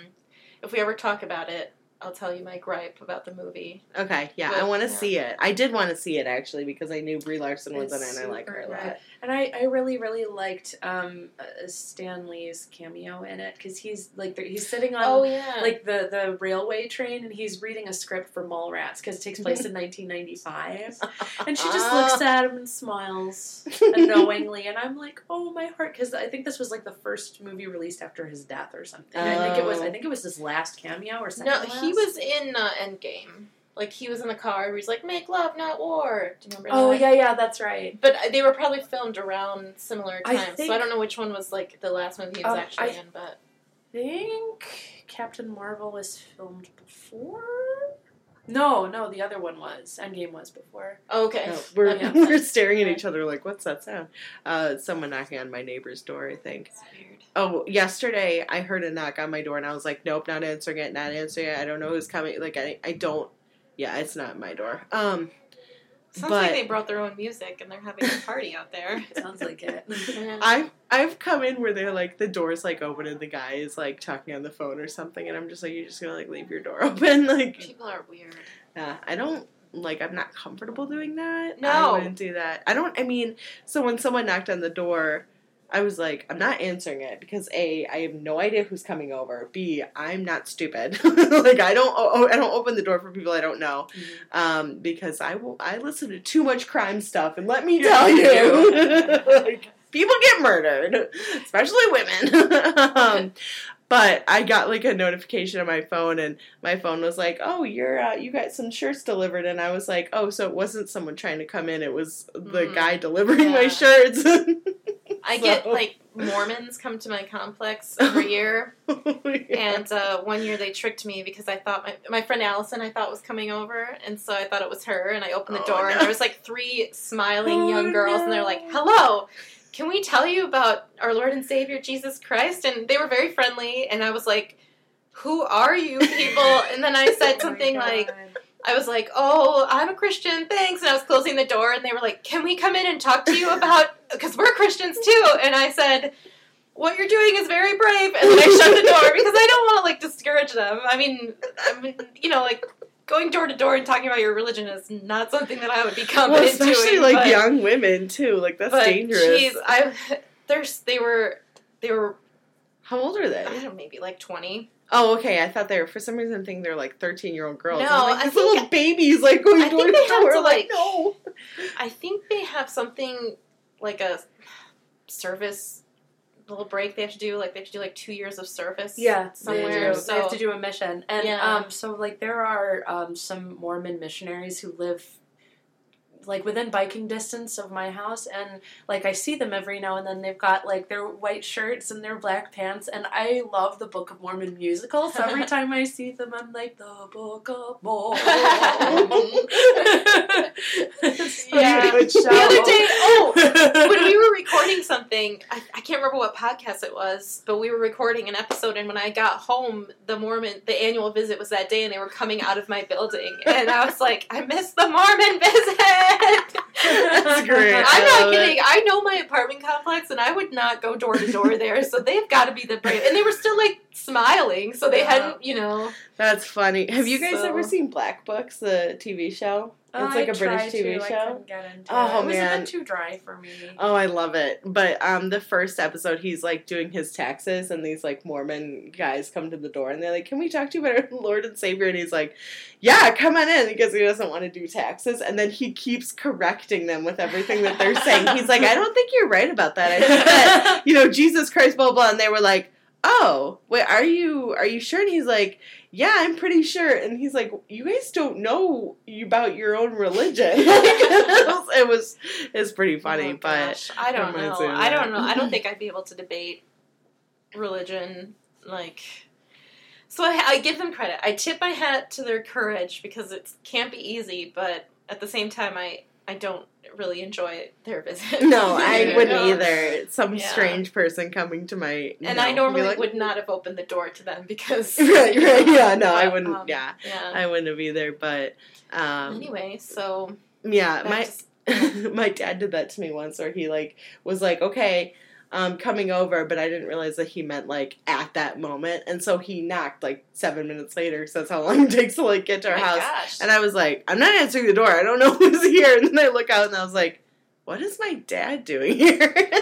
if we ever talk about it, I'll tell you my gripe about the movie. Okay, yeah, But, I want to yeah. see it. I did want to see it actually because I knew Brie Larson was in it and I like her a lot. And I, I really, really liked um, uh, Stan Lee's cameo in it because he's like he's sitting on oh yeah. like the, the railway train and he's reading a script for Mallrats because it takes place in 1995. And she just looks at him and smiles knowingly, and I'm like, oh my heart, because I think this was like the first movie released after his death or something. I think it was. I Oh. think it was his last cameo or something. no, he was in uh, Endgame. Like he was in the car where he's like, "Make love, not war." Do you remember that? Oh that? yeah, yeah, that's right. But uh, they were probably filmed around similar times I times, think- so I don't know which one was like the last movie he was Um, actually I- in. But i think Captain Marvel was filmed before. No, no, the other one was. Endgame was before. okay, No, we're, we're staring at each other like, what's that sound? Uh, someone knocking on my neighbor's door, I think. It's weird. Oh, yesterday I heard a knock on my door and I was like, nope, not answering it, not answering it. I don't know who's coming. Like, I, I don't. Yeah, it's not my door. Um, Sounds But- like they brought their own music and they're having a party out there. Sounds like it. I've I've come in where they're like the door's like open and the guy is like talking on the phone or something, and I'm just like, you're just gonna like leave your door open, like People are weird. Yeah, I don't like. I'm not comfortable doing that. No. I wouldn't do that. I don't. I mean, so when someone knocked on the door, I was like, I'm not answering it because a, I have no idea who's coming over. B, I'm not stupid. like I don't. Oh, I don't open the door for people I don't know. Um, because I will. I listen to too much crime stuff, and let me Yeah, tell you like, people get murdered, especially women. um, but I got like a notification on my phone, and my phone was like, "Oh, you're uh, you got some shirts delivered," and I was like, "Oh, so it wasn't someone trying to come in; it was the Mm. guy delivering my shirts." I So- get like Mormons come to my complex every year, Yeah. and uh, one year they tricked me because I thought my my friend Allison I thought was coming over, and so I thought it was her, and I opened the Oh, door, no. and there was like three smiling Oh, young girls, and they're like, "Hello." Can we tell you about our Lord and Savior Jesus Christ? And they were very friendly, and I was like, "Who are you people?" And then I said something like, I was like, "Oh, I'm a Christian, thanks." And I was closing the door, and they were like, "Can we come in and talk to you about?" Because we're Christians too. And I said, "What you're doing is very brave." And then I shut the door because I don't want to like discourage them. I mean, I mean, you know, like going door to door and talking about your religion is not something that I would be well, confident especially doing. like but, young women too. Like that's but dangerous. Geez, I there's they were they were How old are I they? don't know maybe like twenty. Oh, okay. I thought they were for some reason. I think they're like thirteen year old girls. No, I'm like, I think- little babies like going I door to door. like like- no. I think they have something like a service little break they have to do. Like they have to do like two years of service. Yeah, somewhere. They, do. So they have to do a mission, and Yeah. um, so like there are um, some Mormon missionaries who live like within biking distance of my house, and like I see them every now and then. They've got like their white shirts and their black pants, and I love the Book of Mormon musical. So every time I see them, I'm like the Book of Mormon. Yeah. Good the other day, oh, when we were recording something, I, I can't remember what podcast it was, but we were recording an episode, and when I got home, the Mormon, the annual visit was that day, and they were coming out of my building, and I was like, I missed the Mormon visit. That's great. I I'm not love it. kidding. I know my apartment complex, and I would not go door to door there, so they've got to be the brave. And they were still like smiling, so they Yeah. hadn't, you know. That's funny. Have you guys So- ever seen Black Books, the TV show? It's like a British TV to, I show. couldn't get into Oh, it. It was a bit too dry for me. Oh, I love it. But um the first episode he's like doing his taxes and these like Mormon guys come to the door and they're like, Can we talk to you about our Lord and Savior? And he's like, Yeah, come on in because he doesn't want to do taxes and then he keeps correcting them with everything that they're saying. He's like, I don't think you're right about that. I think that you know, Jesus Christ, blah blah and they were like, Oh, wait, are you are you sure? And he's like, Yeah, I'm pretty sure. And he's like, You guys don't know about your own religion. it was it's pretty funny, Oh, but gosh. I don't know. I don't know. I don't think I'd be able to debate religion like. So I, I give them credit. I tip my hat to their courage because it can't be easy, but at the same time, I I don't really enjoy their visit. No, I wouldn't know? either. Some Yeah. strange person coming to my And no. I normally like, would not have opened the door to them because Right, right, yeah, no, I wouldn't. um, yeah, yeah. I wouldn't have either. But um, anyway, so yeah, my just- my dad did that to me once, where he like was like, okay. Um, coming over, but I didn't realize that he meant like at that moment, and so he knocked like seven minutes later. Because that's how long it takes to like get to our oh house. gosh. And I was like, I'm not answering the door. I don't know who's here. And then I look out and I was like, what is my dad doing here?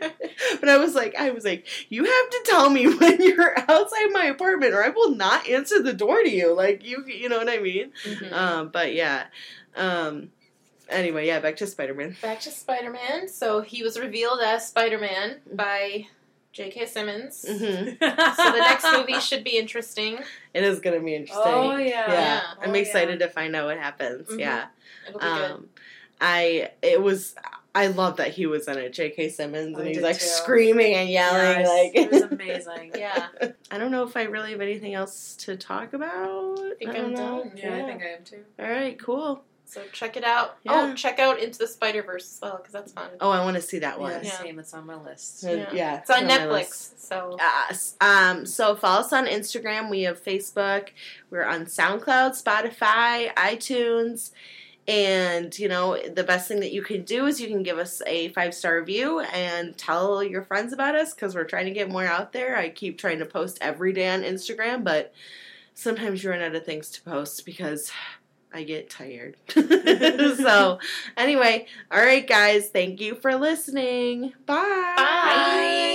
but I was like, I was like, you have to tell me when you're outside my apartment or I will not answer the door to you. Like you you know what I mean? Mhm. Um, but yeah. Um anyway, yeah, back to Spider Man. Back to Spider Man. So he was revealed as Spider Man Mm-hmm. by J.K. Simmons. hmm So the next movie should be interesting. It is gonna be interesting. Oh yeah. Yeah, Oh, I'm excited to find out what happens. Mhm. Yeah. It'll be good. Um, I it was I love that he was in it, J.K. Simmons, and I he's like too. screaming and yelling. Yes, like it was amazing. Yeah. I don't know if I really have anything else to talk about. I think don't I'm know. done. Yeah, I think I am too. All right, cool. So check it out. Yeah. Oh, check out Into the Spider Verse as well because that's fun. Oh, I want to see that one. Yeah, Yeah. same. It's on my list. Uh, yeah. It's on my Netflix. So Yes. Um, so follow us on Instagram. We have Facebook. We're on SoundCloud, Spotify, iTunes. And, you know, the best thing that you can do is you can give us a five star review and tell your friends about us because we're trying to get more out there. I keep trying to post every day on Instagram, but sometimes you run out of things to post because I get tired. so, anyway, all right, guys, thank you for listening. Bye. Bye.